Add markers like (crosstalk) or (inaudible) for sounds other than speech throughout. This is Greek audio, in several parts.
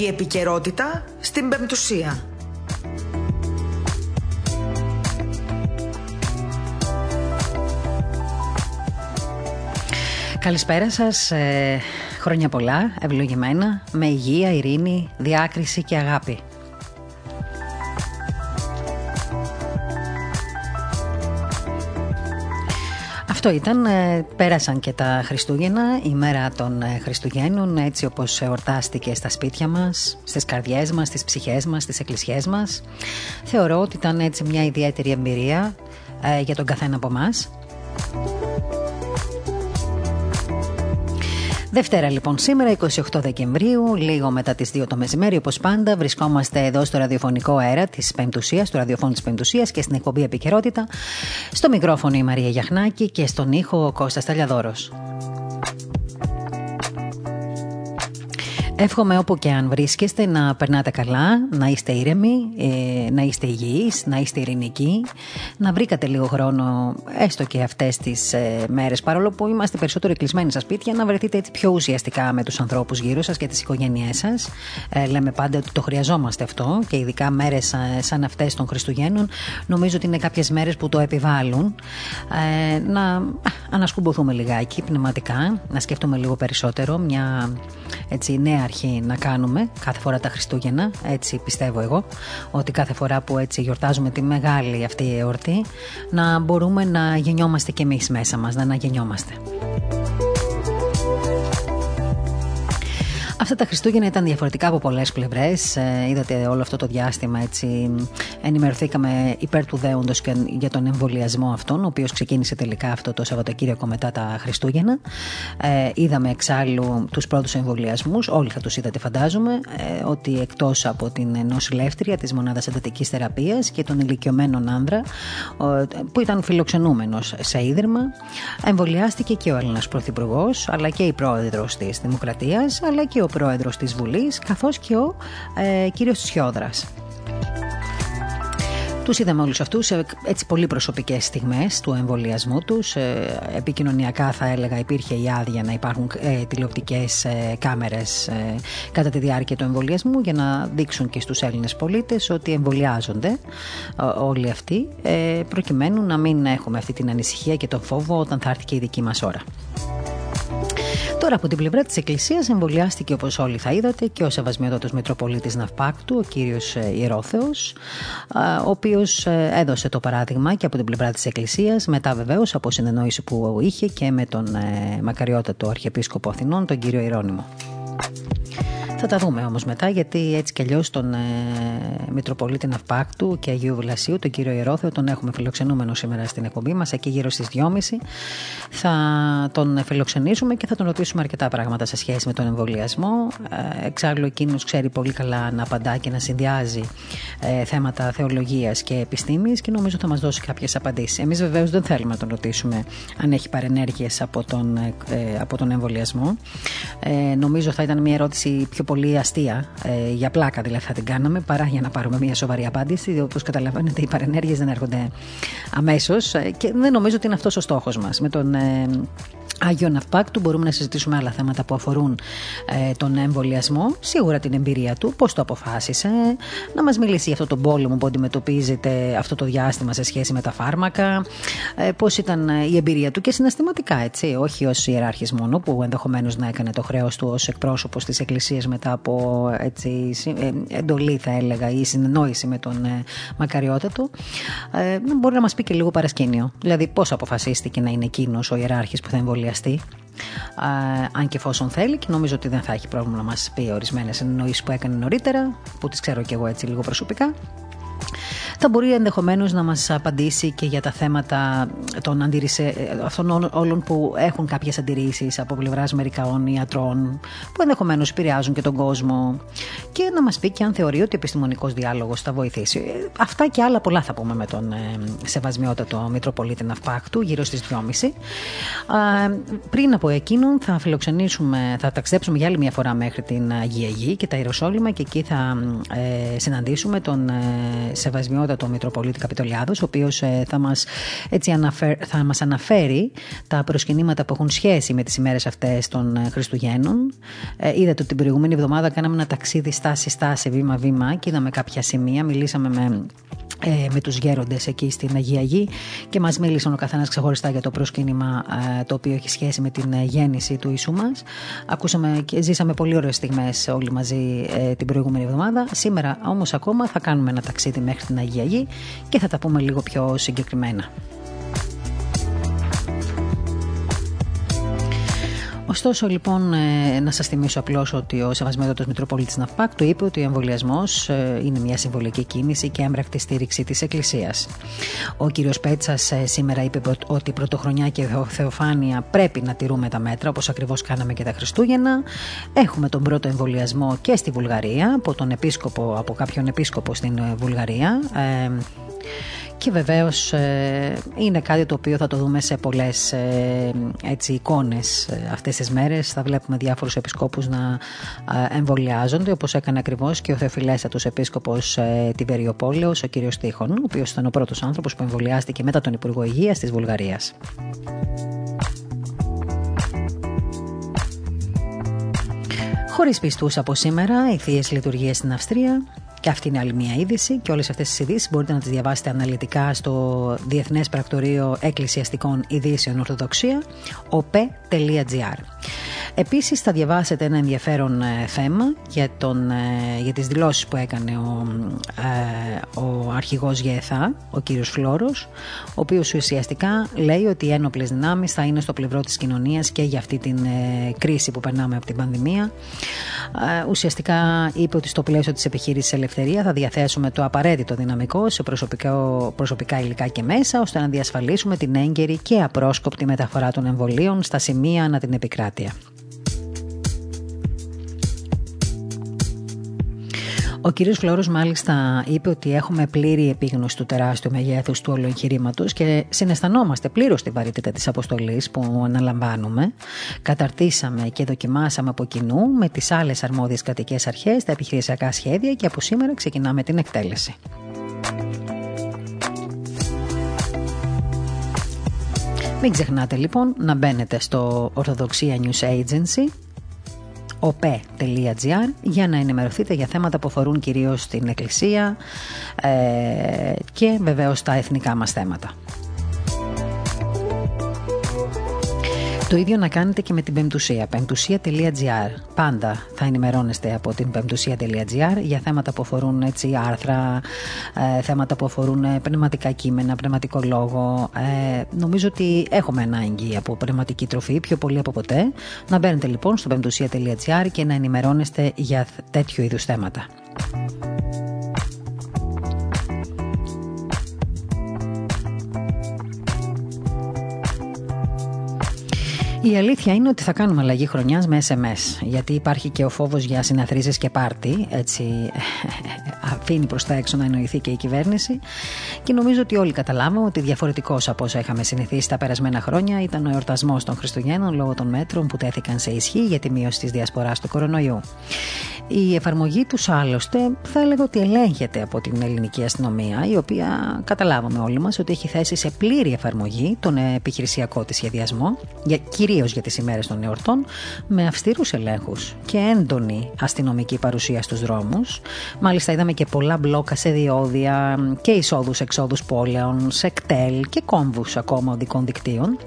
Η επικαιρότητα στην Πεμπτουσία. Καλησπέρα σας, ε, χρόνια πολλά, ευλογημένα, με υγεία, ειρήνη, διάκριση και αγάπη. Αυτό ήταν, ε, πέρασαν και τα Χριστούγεννα, η μέρα των ε, Χριστουγέννων, έτσι όπως εορτάστηκε στα σπίτια μας, στις καρδιές μας, στις ψυχές μας, στις εκκλησιές μας. Θεωρώ ότι ήταν έτσι μια ιδιαίτερη εμπειρία ε, για τον καθένα από εμάς. Δευτέρα λοιπόν σήμερα 28 Δεκεμβρίου, λίγο μετά τις 2 το μεσημέρι όπως πάντα βρισκόμαστε εδώ στο ραδιοφωνικό αέρα της Πεμπτουσίας, στο ραδιοφώνου της Πεμπτουσίας και στην εκπομπή Επικαιρότητα. Στο μικρόφωνο η Μαρία Γιαχνάκη και στον ήχο ο Κώστας Ταλιαδόρος. Εύχομαι όπου και αν βρίσκεστε να περνάτε καλά, να είστε ήρεμοι, ε, να είστε υγιείς, να είστε ειρηνικοί, να βρήκατε λίγο χρόνο έστω και αυτές τις ε, μέρες παρόλο που είμαστε περισσότερο κλεισμένοι στα σπίτια να βρεθείτε έτσι πιο ουσιαστικά με τους ανθρώπους γύρω σας και τις οικογένειές σας. Ε, λέμε πάντα ότι το χρειαζόμαστε αυτό και ειδικά μέρες σαν αυτές των Χριστουγέννων νομίζω ότι είναι κάποιες μέρες που το επιβάλλουν να ανασκουμποθούμε λιγάκι πνευματικά, να σκέφτομαι λίγο περισσότερο μια έτσι νέα αρχή να κάνουμε κάθε φορά τα Χριστούγεννα, έτσι πιστεύω εγώ, ότι κάθε φορά που έτσι γιορτάζουμε τη μεγάλη αυτή εορτή, να μπορούμε να γεννιόμαστε και εμείς μέσα μας, να αναγεννιόμαστε. Αυτά τα Χριστούγεννα ήταν διαφορετικά από πολλές πλευρές. Ε, είδατε όλο αυτό το διάστημα έτσι. Ενημερωθήκαμε υπέρ του δέοντος και για τον εμβολιασμό αυτόν, ο οποίος ξεκίνησε τελικά αυτό το Σαββατοκύριακο μετά τα Χριστούγεννα. Ε, είδαμε εξάλλου τους πρώτους εμβολιασμούς, όλοι θα τους είδατε φαντάζομαι, ε, ότι εκτός από την νοσηλεύτρια της μονάδας εντατικής θεραπείας και τον ηλικιωμένων άνδρα, που ήταν φιλοξενούμενος σε ίδρυμα, εμβολιάστηκε και ο Έλληνας Πρωθυπουργός, αλλά και η πρόεδρος της Δημοκρατίας, αλλά και ο πρόεδρος της Βουλής καθώς και ο ε, κύριος Σιόδρας. Τους είδαμε όλους αυτούς σε έτσι πολύ προσωπικές στιγμές του εμβολιασμού τους. Ε, επικοινωνιακά θα έλεγα υπήρχε η άδεια να υπάρχουν ε, τηλεοπτικές ε, κάμερες ε, κατά τη διάρκεια του εμβολιασμού για να δείξουν και στους Έλληνες πολίτες ότι εμβολιάζονται όλοι αυτοί προκειμένου να μην έχουμε αυτή την ανησυχία και τον φόβο όταν θα έρθει και η δική μας ώρα. Τώρα από την πλευρά της Εκκλησίας εμβολιάστηκε όπως όλοι θα είδατε και ο Σεβασμιότατος Μητροπολίτης Ναυπάκτου, ο κύριος ε, Ιερόθεος, ο οποίος ε, έδωσε το παράδειγμα και από την πλευρά της Εκκλησίας, μετά βεβαίως από συνεννόηση που είχε και με τον ε, μακαριότατο Αρχιεπίσκοπο Αθηνών, τον κύριο Ιρόνιμο. Θα τα δούμε όμως μετά, γιατί έτσι κι αλλιώς τον ε, Μητροπολίτη Ναυπάκτου και Αγίου Βλασίου, τον κύριο Ιερόθεο, τον έχουμε φιλοξενούμενο σήμερα στην εκπομπή μας, εκεί γύρω στις 2.30. Θα τον φιλοξενήσουμε και θα τον ρωτήσουμε αρκετά πράγματα σε σχέση με τον εμβολιασμό. Ε, εξάλλου, εκείνος ξέρει πολύ καλά να απαντά και να συνδυάζει ε, θέματα θεολογίας και επιστήμης και νομίζω θα μας δώσει κάποιες απαντήσεις. Εμείς βεβαίως δεν θέλουμε να τον ρωτήσουμε αν έχει παρενέργειες από, τον, ε, από τον εμβολιασμό. Ε, νομίζω θα ήταν μια ερώτηση πιο πολύ αστεία, ε, για πλάκα δηλαδή θα την κάναμε, παρά για να πάρουμε μια σοβαρή απάντηση. Όπως καταλαβαίνετε, οι παρενέργειες δεν έρχονται αμέσως ε, και δεν νομίζω ότι είναι αυτός ο στόχος μας. Με τον ε, Άγιο Ναυπάκτου μπορούμε να συζητήσουμε άλλα θέματα που αφορούν ε, τον εμβολιασμό, σίγουρα την εμπειρία του, πώς το αποφάσισε, να μας μιλήσει για αυτό τον πόλεμο που αντιμετωπίζεται αυτό το διάστημα σε σχέση με τα φάρμακα, ε, πώς ήταν η εμπειρία του και συναισθηματικά, έτσι, όχι ως ιεράρχης μόνο, που ενδεχομένως να έκανε το χρέος του ως εκπρόσωπος της Εκκλησίας μετά από έτσι, ε, εντολή, θα έλεγα, ή συνεννόηση με τον ε, μακαριότατο. Ε, μπορεί να μας πει και λίγο παρασκήνιο. Δηλαδή, πώς αποφασίστηκε να είναι εκείνος ο ιεράρχης που θα εμβολιάσει αν και εφόσον θέλει και νομίζω ότι δεν θα έχει πρόβλημα να μας πει ορισμένες εννοήσεις που έκανε νωρίτερα που τις ξέρω και εγώ έτσι λίγο προσωπικά θα μπορεί ενδεχομένως να μας απαντήσει και για τα θέματα των αντιρρησε... αυτών όλων που έχουν κάποιες αντιρρήσεις από πλευράς μερικών ιατρών, που ενδεχομένως επηρεάζουν και τον κόσμο, και να μας πει και αν θεωρεί ότι ο επιστημονικός διάλογος θα βοηθήσει. Αυτά και άλλα πολλά θα πούμε με τον ε, σεβασμιότατο Μητροπολίτη Ναυπάκτου, γύρω στις 2.30. Πριν από εκείνον θα φιλοξενήσουμε, θα ταξιδέψουμε για άλλη μια φορά μέχρι την Αγία Γη και τα Ιεροσόλυμα και εκεί θα ε, συναντήσουμε τον ε, σεβασμιότατο Εξοχότητο Μητροπολίτη Καπιτολιάδος, ο οποίος ε, θα μας θα μας αναφέρει τα προσκυνήματα που έχουν σχέση με τις ημέρες αυτές των ε, Χριστουγέννων. Ε, είδατε ότι την προηγούμενη εβδομάδα κάναμε ένα ταξίδι στάση-στάση, βήμα-βήμα και είδαμε κάποια σημεία. Μιλήσαμε με ε, με τους γέροντες εκεί στην Αγία Γη και μας μίλησαν ο καθένας ξεχωριστά για το προσκύνημα ε, το οποίο έχει σχέση με την ε, γέννηση του Ιησού μας. Ακούσαμε και ζήσαμε πολύ ωραίες στιγμές όλοι μαζί ε, την προηγούμενη εβδομάδα. Σήμερα όμως ακόμα θα κάνουμε ένα ταξίδι μέχρι την Αγία Γη και θα τα πούμε λίγο πιο συγκεκριμένα. Ωστόσο, λοιπόν, ε, να σας θυμίσω απλώς ότι ο Σεβασμιότατο Μητροπολίτης Ναυπάκ του είπε ότι ο εμβολιασμός ε, είναι μια συμβολική κίνηση και έμπρακτη στήριξη της Εκκλησίας. Ο κύριος Πέτσας ε, σήμερα είπε ότι πρωτοχρονιά και θεοφάνεια πρέπει να τηρούμε τα μέτρα, όπως ακριβώς κάναμε και τα Χριστούγεννα. Έχουμε τον πρώτο εμβολιασμό και στη Βουλγαρία, από, τον επίσκοπο, από κάποιον επίσκοπο στην Βουλγαρία. Και βεβαίως ε, είναι κάτι το οποίο θα το δούμε σε πολλές ε, έτσι, εικόνες ε, αυτές τις μέρες. Θα βλέπουμε διάφορους επισκόπους να εμβολιάζονται όπως έκανε ακριβώς και ο Θεοφιλέστατος επίσκοπος Τιβεριοπόλεως, ο κύριος Τείχων, ο οποίος ήταν ο πρώτος άνθρωπος που εμβολιάστηκε μετά τον Υπουργό Υγείας της Βουλγαρίας. Χωρίς πιστούς από σήμερα, οι θείες λειτουργίες στην Αυστρία και αυτή είναι άλλη μια είδηση και όλες αυτές τις ειδήσεις μπορείτε να τις διαβάσετε αναλυτικά στο Διεθνές Πρακτορείο Εκκλησιαστικών Ειδήσεων Ορθοδοξία, op.gr. Επίσης θα διαβάσετε ένα ενδιαφέρον ε, θέμα για, τον, ε, για τις δηλώσεις που έκανε ο, ε, ο αρχηγός ΓΕΘΑ, ο κύριος Φλόρος, ο οποίος ουσιαστικά λέει ότι οι ένοπλες δυνάμεις θα είναι στο πλευρό της κοινωνίας και για αυτή την κρίση που περνάμε από την πανδημία. Ουσιαστικά είπε ότι στο πλαίσιο της επιχείρησης Ελευθερία θα διαθέσουμε το απαραίτητο δυναμικό σε προσωπικά υλικά και μέσα, ώστε να διασφαλίσουμε την έγκαιρη και απρόσκοπτη μεταφορά των εμβολίων στα σημεία ανά την επικράτεια. Ο κύριος Φλόρος μάλιστα είπε ότι έχουμε πλήρη επίγνωση του τεράστιου μεγέθους του όλου εγχειρήματος και συναισθανόμαστε πλήρως τη βαρύτητα της αποστολής που αναλαμβάνουμε. Καταρτήσαμε και δοκιμάσαμε από κοινού με τις άλλες αρμόδιες κρατικές αρχές τα επιχειρησιακά σχέδια και από σήμερα ξεκινάμε την εκτέλεση. Μην ξεχνάτε λοιπόν να μπαίνετε στο Ορθοδοξία News Agency op.gr για να ενημερωθείτε για θέματα που αφορούν κυρίως την Εκκλησία ε, και βεβαίως τα εθνικά μας θέματα. Το ίδιο να κάνετε και με την Πεμπτουσία. Πεμπτουσία.gr. Πάντα θα ενημερώνεστε από την Πεμπτουσία.gr για θέματα που αφορούν έτσι, άρθρα, ε, θέματα που αφορούν ε, πνευματικά κείμενα, πνευματικό λόγο. Ε, νομίζω ότι έχουμε ανάγκη από πνευματική τροφή πιο πολύ από ποτέ. Να μπαίνετε λοιπόν στο Πεμπτουσία.gr και να ενημερώνεστε για τέτοιου είδους θέματα. Η αλήθεια είναι ότι θα κάνουμε αλλαγή χρονιάς με SMS. Γιατί υπάρχει και ο φόβος για συναθρήσει και πάρτι. Έτσι (laughs) αφήνει προς τα έξω να εννοηθεί και η κυβέρνηση. Και νομίζω ότι όλοι καταλάβαμε ότι διαφορετικός από όσα είχαμε συνηθίσει τα περασμένα χρόνια ήταν ο εορτασμός των Χριστουγέννων λόγω των μέτρων που τέθηκαν σε ισχύ για τη μείωση της διασποράς του κορονοϊού. Η εφαρμογή τους άλλωστε θα έλεγα ότι ελέγχεται από την ελληνική αστυνομία, η οποία καταλάβαμε όλοι μας ότι έχει θέσει σε πλήρη εφαρμογή τον επιχειρησιακό της σχεδιασμό, για, κυρίως για τις ημέρες των εορτών, με αυστηρούς ελέγχους και έντονη αστυνομική παρουσία στους δρόμους. Μάλιστα, είδαμε και πολλά μπλόκα σε διόδια και εισόδου-εξόδου πόλεων, σε κτέλ και κόμβους ακόμα οδικών δικτύων.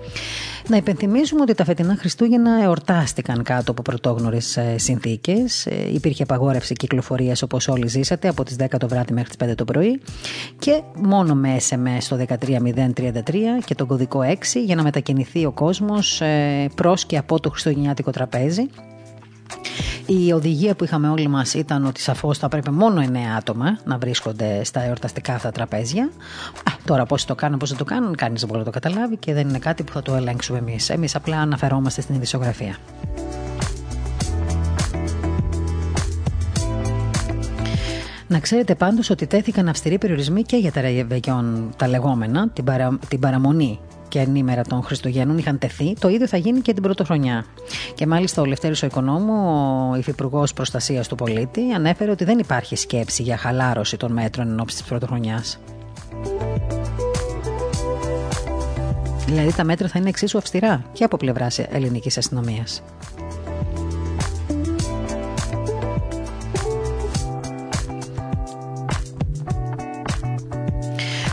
Να υπενθυμίζουμε ότι τα φετινά Χριστούγεννα εορτάστηκαν κάτω από πρωτόγνωρες συνθήκες. Ε, υπήρχε απαγόρευση κυκλοφορίας όπως όλοι ζήσατε από τις 10 το βράδυ μέχρι τις 5 το πρωί και μόνο με SMS στο 13033 και τον κωδικό 6 για να μετακινηθεί ο κόσμος ε, προς και από το χριστουγεννιάτικο τραπέζι. Η οδηγία που είχαμε όλοι μας ήταν ότι σαφώς θα πρέπει μόνο 9 άτομα να βρίσκονται στα εορταστικά αυτά τραπέζια. Α, τώρα πώς το κάνουν, πώς δεν το κάνουν, κανείς δεν μπορεί να το καταλάβει και δεν είναι κάτι που θα το ελέγξουμε εμείς. Εμείς απλά αναφερόμαστε στην ειδησιογραφία. Να ξέρετε πάντως ότι τέθηκαν αυστηροί περιορισμοί και για τα ρεβεγιόν τα λεγόμενα, την, παρα, την παραμονή και ενήμερα των Χριστουγέννων είχαν τεθεί, το ίδιο θα γίνει και την πρωτοχρονιά. Και μάλιστα ο Λευτέρης ο Οικονόμου, ο Υφυπουργός Προστασίας του Πολίτη, ανέφερε ότι δεν υπάρχει σκέψη για χαλάρωση των μέτρων εν ώψη της πρωτοχρονιάς. Δηλαδή τα μέτρα θα είναι εξίσου αυστηρά και από πλευράς ελληνικής αστυνομίας.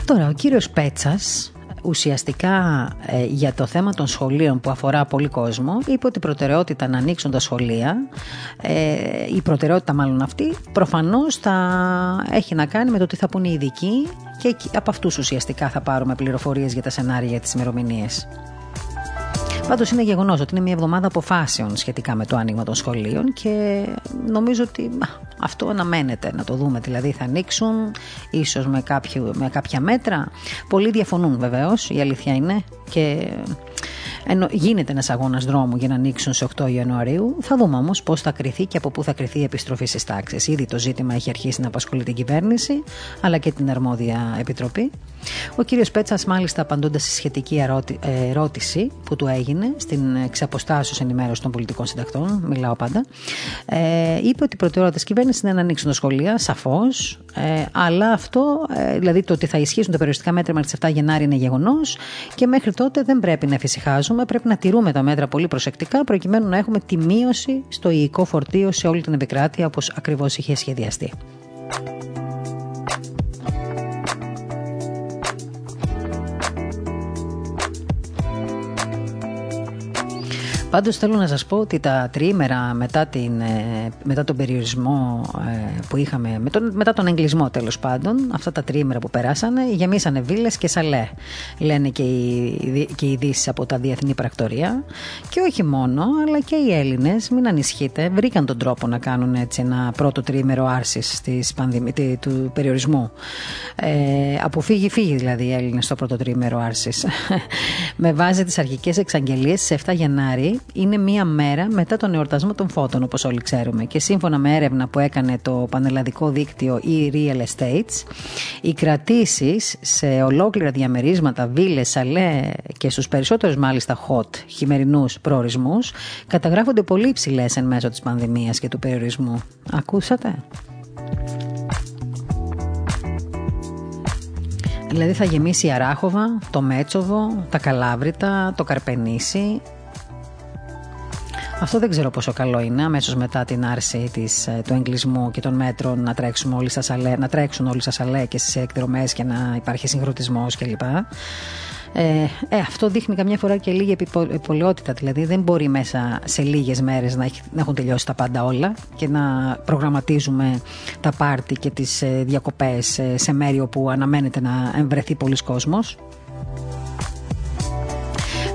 Τώρα, ο κύριος Πέτσας ουσιαστικά ε, για το θέμα των σχολείων που αφορά πολύ κόσμο είπε ότι η προτεραιότητα να ανοίξουν τα σχολεία ε, η προτεραιότητα μάλλον αυτή προφανώς θα έχει να κάνει με το τι θα πούνε οι ειδικοί και από αυτούς ουσιαστικά θα πάρουμε πληροφορίες για τα σενάρια για τις ημερομηνίε. Πάντως είναι γεγονός ότι είναι μια εβδομάδα αποφάσεων σχετικά με το άνοιγμα των σχολείων και νομίζω ότι αυτό αναμένεται να το δούμε. Δηλαδή θα ανοίξουν ίσως με, με κάποια μέτρα. Πολλοί διαφωνούν βεβαίως, η αλήθεια είναι. Και ενώ γίνεται ένας αγώνας δρόμου για να ανοίξουν σε 8 Ιανουαρίου, θα δούμε όμως πώς θα κρυθεί και από πού θα κρυθεί η επιστροφή στις τάξεις. Ήδη το ζήτημα έχει αρχίσει να απασχολεί την κυβέρνηση, αλλά και την αρμόδια επιτροπή. Ο κύριος Πέτσας, μάλιστα, απαντώντας στη σχετική ερώτηση που του έγινε στην εξαποστάσεως ενημέρωσης των πολιτικών συντακτών, μιλάω πάντα, ε, είπε ότι η προτεραιότητα τη κυβέρνησης είναι να ανοίξουν τα σχολεία, σαφώς, ε, αλλά αυτό, ε, δηλαδή το ότι θα ισχύσουν τα περιοριστικά μέτρα μέχρι τις 7 Γενάρη είναι γεγονός και μέχρι τότε δεν πρέπει να εφησυχάζουμε, πρέπει να τηρούμε τα μέτρα πολύ προσεκτικά προκειμένου να έχουμε τη μείωση στο υλικό φορτίο σε όλη την επικράτεια όπως ακριβώς είχε σχεδιαστεί. Πάντως θέλω να σας πω ότι τα τριήμερα μετά, την, ε, μετά τον περιορισμό ε, που είχαμε, με τον, μετά τον εγκλισμό τέλος πάντων, αυτά τα τριήμερα που περάσανε, γεμίσανε βίλες και σαλέ, λένε και οι, και οι ειδήσεις από τα διεθνή πρακτορία. Και όχι μόνο, αλλά και οι Έλληνες, μην ανησυχείτε, βρήκαν τον τρόπο να κάνουν έτσι ένα πρώτο τριήμερο άρσης της πανδημι... του περιορισμού. Ε, αποφύγει, φύγει δηλαδή οι Έλληνες στο πρώτο τριήμερο άρσης. (laughs) με βάση τις αρχικές εξαγγελίες, σε 7 Γενάρη, είναι μία μέρα μετά τον εορτασμό των φώτων, όπως όλοι ξέρουμε. Και σύμφωνα με έρευνα που έκανε το πανελλαδικό δίκτυο e-Real Estates, οι κρατήσεις σε ολόκληρα διαμερίσματα, βίλες, σαλέ και στους περισσότερους μάλιστα hot χειμερινούς προορισμούς καταγράφονται πολύ υψηλές εν μέσω της πανδημίας και του περιορισμού. Ακούσατε; Δηλαδή θα γεμίσει η Αράχοβα, το Μέτσοβο, τα Καλάβρητα, το Καρπενήσι, αυτό δεν ξέρω πόσο καλό είναι αμέσως μετά την άρση της, ε, του εγκλισμού και των μέτρων να, τρέξουμε όλοι στα σαλέ, να τρέξουν όλοι στα σαλέ και στις εκδρομές και να υπάρχει συγχρονισμός κλπ. Ε, ε, αυτό δείχνει καμιά φορά και λίγη επιπολαιότητα. Δηλαδή, δεν μπορεί μέσα σε λίγες μέρες να, να έχουν τελειώσει τα πάντα όλα και να προγραμματίζουμε τα πάρτι και τις ε, διακοπές ε, σε μέρη όπου αναμένεται να εμβρεθεί πολλοί κόσμος.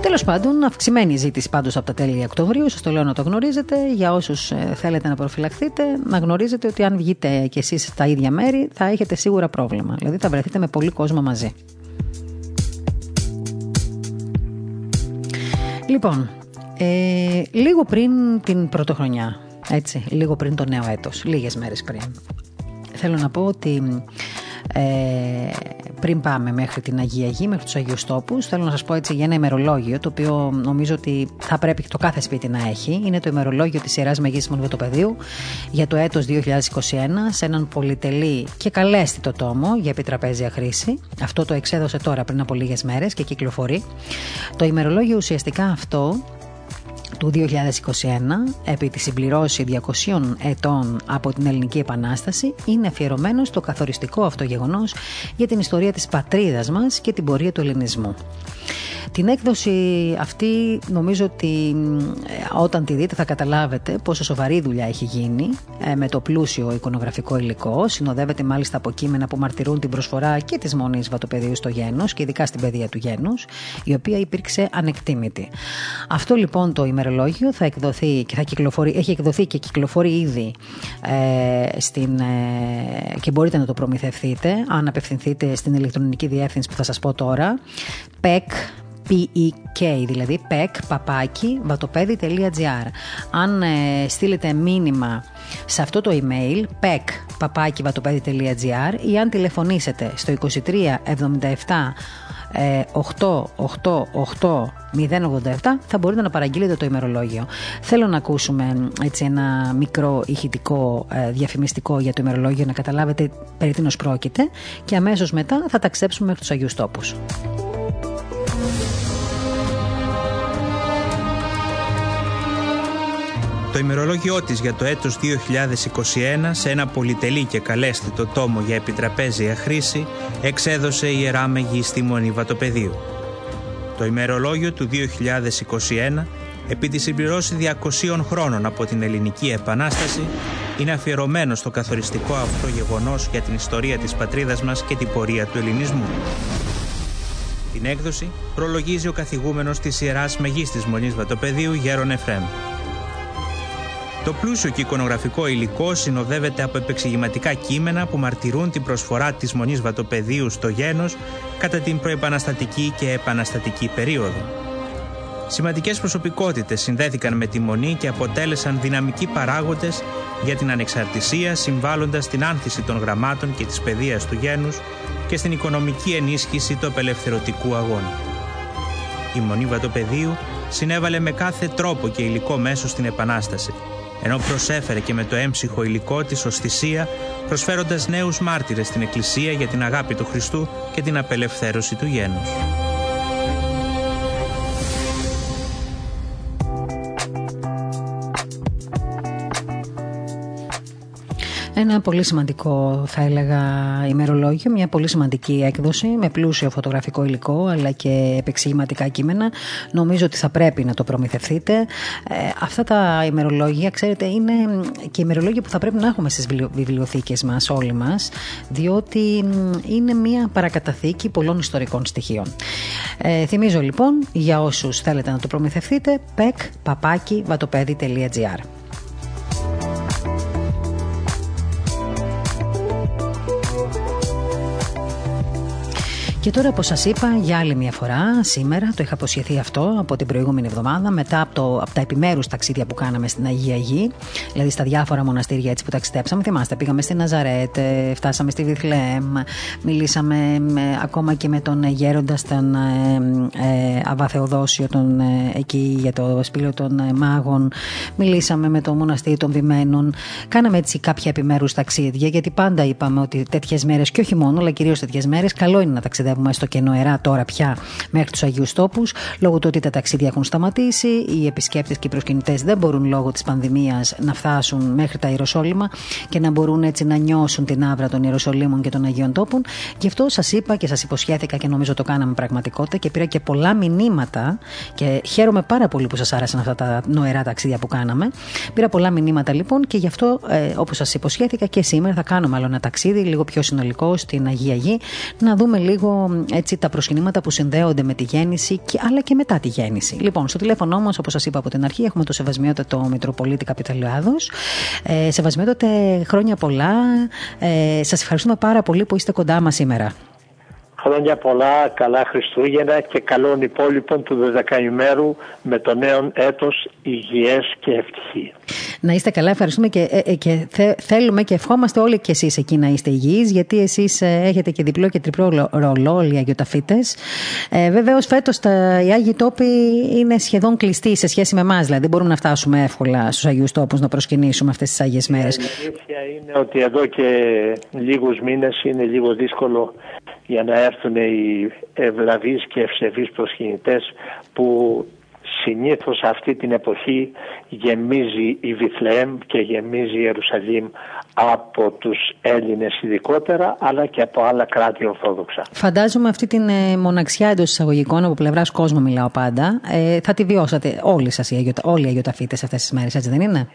Τέλος πάντων, αυξημένη ζήτηση πάντως από τα τέλη Οκτωβρίου. Σας το λέω να το γνωρίζετε. Για όσους ε, θέλετε να προφυλαχθείτε, να γνωρίζετε ότι αν βγείτε κι εσείς στα ίδια μέρη, θα έχετε σίγουρα πρόβλημα. Δηλαδή, θα βρεθείτε με πολύ κόσμο μαζί. Λοιπόν, ε, λίγο πριν την πρωτοχρονιά, έτσι, λίγο πριν το νέο έτος, λίγες μέρες πριν, θέλω να πω ότι ε, πριν πάμε μέχρι την Αγία Γη, μέχρι τους Αγίους Τόπους, θέλω να σας πω έτσι για ένα ημερολόγιο, το οποίο νομίζω ότι θα πρέπει το κάθε σπίτι να έχει. Είναι το ημερολόγιο της Ιεράς Μεγίσιμου Βετοπεδίου για το έτος 2021, σε έναν πολυτελή και καλέσθητο τόμο για επιτραπέζια χρήση. Αυτό το εξέδωσε τώρα πριν από λίγες μέρες και κυκλοφορεί. Το ημερολόγιο ουσιαστικά αυτό του 2021 επί τη συμπληρώση 200 ετών από την Ελληνική Επανάσταση είναι αφιερωμένο στο καθοριστικό αυτό γεγονός για την ιστορία της πατρίδας μας και την πορεία του ελληνισμού. Την έκδοση αυτή νομίζω ότι ε, όταν τη δείτε θα καταλάβετε πόσο σοβαρή δουλειά έχει γίνει ε, με το πλούσιο εικονογραφικό υλικό. Συνοδεύεται μάλιστα από κείμενα που μαρτυρούν την προσφορά και της μόνης βατοπεδίου στο γένος και ειδικά στην παιδεία του γένους, η οποία υπήρξε ανεκτήμητη. Αυτό λοιπόν το ημερολόγιο θα εκδοθεί και θα κυκλοφορεί, έχει εκδοθεί και κυκλοφορεί ήδη ε, στην, ε, και μπορείτε να το προμηθευτείτε αν απευθυνθείτε στην ηλεκτρονική διεύθυνση που θα σας πω τώρα PEC P-E-K, δηλαδή pek, παπάκι, βατοπέδι.gr. Αν ε, στείλετε μήνυμα σε αυτό το email, pek, παπάκι, βατοπέδι.gr ή αν τηλεφωνήσετε στο 23 77 θα μπορείτε να παραγγείλετε το ημερολόγιο. Θέλω να ακούσουμε έτσι ένα μικρό ηχητικό ε, διαφημιστικό για το ημερολόγιο να καταλάβετε περί τίνος πρόκειται και αμέσως μετά θα ταξιδέψουμε μέχρι τους Αγίους Τόπους. Το ημερολόγιό της για το έτος 2021 σε ένα πολυτελή και καλέσθητο τόμο για επιτραπέζια χρήση εξέδωσε η Ιερά Μεγίστη Μονή Βατοπεδίου. Το ημερολόγιο του 2021 επί της συμπληρώση 200 χρόνων από την Ελληνική Επανάσταση είναι αφιερωμένο στο καθοριστικό αυτό γεγονός για την ιστορία της πατρίδας μας και την πορεία του ελληνισμού. Την έκδοση προλογίζει ο καθηγούμενος της Ιεράς Μεγίστης Μονής Βατοπεδίου Γέρον Εφρέμ. Το πλούσιο και εικονογραφικό υλικό συνοδεύεται από επεξηγηματικά κείμενα που μαρτυρούν την προσφορά της Μονής Βατοπεδίου στο γένος κατά την προεπαναστατική και επαναστατική περίοδο. Σημαντικές προσωπικότητες συνδέθηκαν με τη Μονή και αποτέλεσαν δυναμικοί παράγοντες για την ανεξαρτησία συμβάλλοντας στην άνθηση των γραμμάτων και της παιδείας του γένους και στην οικονομική ενίσχυση του απελευθερωτικού αγώνα. Η Μονή Βατοπεδίου συνέβαλε με κάθε τρόπο και υλικό μέσο στην Επανάσταση ενώ προσέφερε και με το έμψυχο υλικό της ως θυσία, προσφέροντας νέους μάρτυρες στην Εκκλησία για την αγάπη του Χριστού και την απελευθέρωση του γένους. Ένα πολύ σημαντικό, θα έλεγα, ημερολόγιο, μια πολύ σημαντική έκδοση με πλούσιο φωτογραφικό υλικό αλλά και επεξηγηματικά κείμενα. Νομίζω ότι θα πρέπει να το προμηθευτείτε. Ε, αυτά τα ημερολόγια, ξέρετε, είναι και ημερολόγια που θα πρέπει να έχουμε στις βιβλιοθήκες μας, όλοι μας, διότι είναι μια παρακαταθήκη πολλών ιστορικών στοιχείων. Ε, θυμίζω λοιπόν, για όσους θέλετε να το προμηθευτείτε, pek.papaki.vatopedi.gr Και τώρα, όπω σας είπα, για άλλη μια φορά, σήμερα το είχα αποσχεθεί αυτό από την προηγούμενη εβδομάδα, μετά από, το, από τα επιμέρους ταξίδια που κάναμε στην Αγία Γη, δηλαδή στα διάφορα μοναστήρια έτσι που ταξιδέψαμε. Θυμάστε, πήγαμε στη Ναζαρέτ, ε, φτάσαμε στη Βιθλέμ, μιλήσαμε με, ακόμα και με τον γέροντα στον ε, ε, Αβαθεοδόσιο, τον, ε, εκεί για το σπήλαιο των ε, μάγων, μιλήσαμε με το μοναστήρι των Βιμένων. Κάναμε έτσι κάποια επιμέρους ταξίδια, γιατί πάντα είπαμε ότι τέτοιες μέρες, και όχι μόνο, αλλά κυρίως τέτοιες μέρες, καλό είναι να ταξιδεύουμε ταξιδεύουμε στο κενό τώρα πια μέχρι τους Αγίους Τόπους, λόγω του ότι τα ταξίδια έχουν σταματήσει, οι επισκέπτες και οι προσκυνητές δεν μπορούν λόγω της πανδημίας να φτάσουν μέχρι τα Ιεροσόλυμα και να μπορούν έτσι να νιώσουν την άβρα των Ιεροσολύμων και των Αγίων Τόπων. Γι' αυτό σας είπα και σας υποσχέθηκα και νομίζω το κάναμε πραγματικότητα και πήρα και πολλά μηνύματα και χαίρομαι πάρα πολύ που σας άρεσαν αυτά τα νοερά ταξίδια που κάναμε. Πήρα πολλά μηνύματα λοιπόν και γι' αυτό, ε, όπως σας υποσχέθηκα, και σήμερα θα κάνουμε άλλο ένα ταξίδι λίγο πιο συνολικό στην Αγία Γη, να δούμε λίγο έτσι, τα προσκυνήματα που συνδέονται με τη γέννηση αλλά και μετά τη γέννηση. Λοιπόν, στο τηλέφωνο μα, όπως σας είπα από την αρχή, έχουμε το Σεβασμιότατο Μητροπολίτη Καπιταλιάδο. Ε, σεβασμιότατε, χρόνια πολλά. Ε, σας ευχαριστούμε πάρα πολύ που είστε κοντά μας σήμερα. Χρόνια πολλά, καλά Χριστούγεννα και καλών υπόλοιπων του 12 ημέρου με το νέο έτος υγιές και ευτυχία. Να είστε καλά, ευχαριστούμε και, ε, ε, και θέλουμε και ευχόμαστε όλοι και εσείς εκεί να είστε υγιείς γιατί εσείς ε, έχετε και διπλό και τριπλό ρολό όλοι οι Αγιοταφίτες. Ε, Βεβαίω φέτος τα, οι Άγιοι Τόποι είναι σχεδόν κλειστοί σε σχέση με εμάς, δηλαδή δεν μπορούμε να φτάσουμε εύκολα στους Αγίους Τόπους να προσκυνήσουμε αυτές τις Άγιες μέρες. Η αλήθεια είναι ότι εδώ και λίγους μήνες είναι λίγο δύσκολο για να έρθουν οι ευλαβείς και ευσεβείς προσκυνητές που συνήθως αυτή την εποχή γεμίζει η Βιθλεέμ και γεμίζει η Ιερουσαλήμ από τους Έλληνες ειδικότερα αλλά και από άλλα κράτη ορθόδοξα. Φαντάζομαι αυτή την ε, μοναξιά εντός εισαγωγικών από πλευράς κόσμου μιλάω πάντα ε, θα τη βιώσατε όλοι σας οι, όλοι οι αγιοταφίτες αυτές τις μέρες έτσι δεν είναι;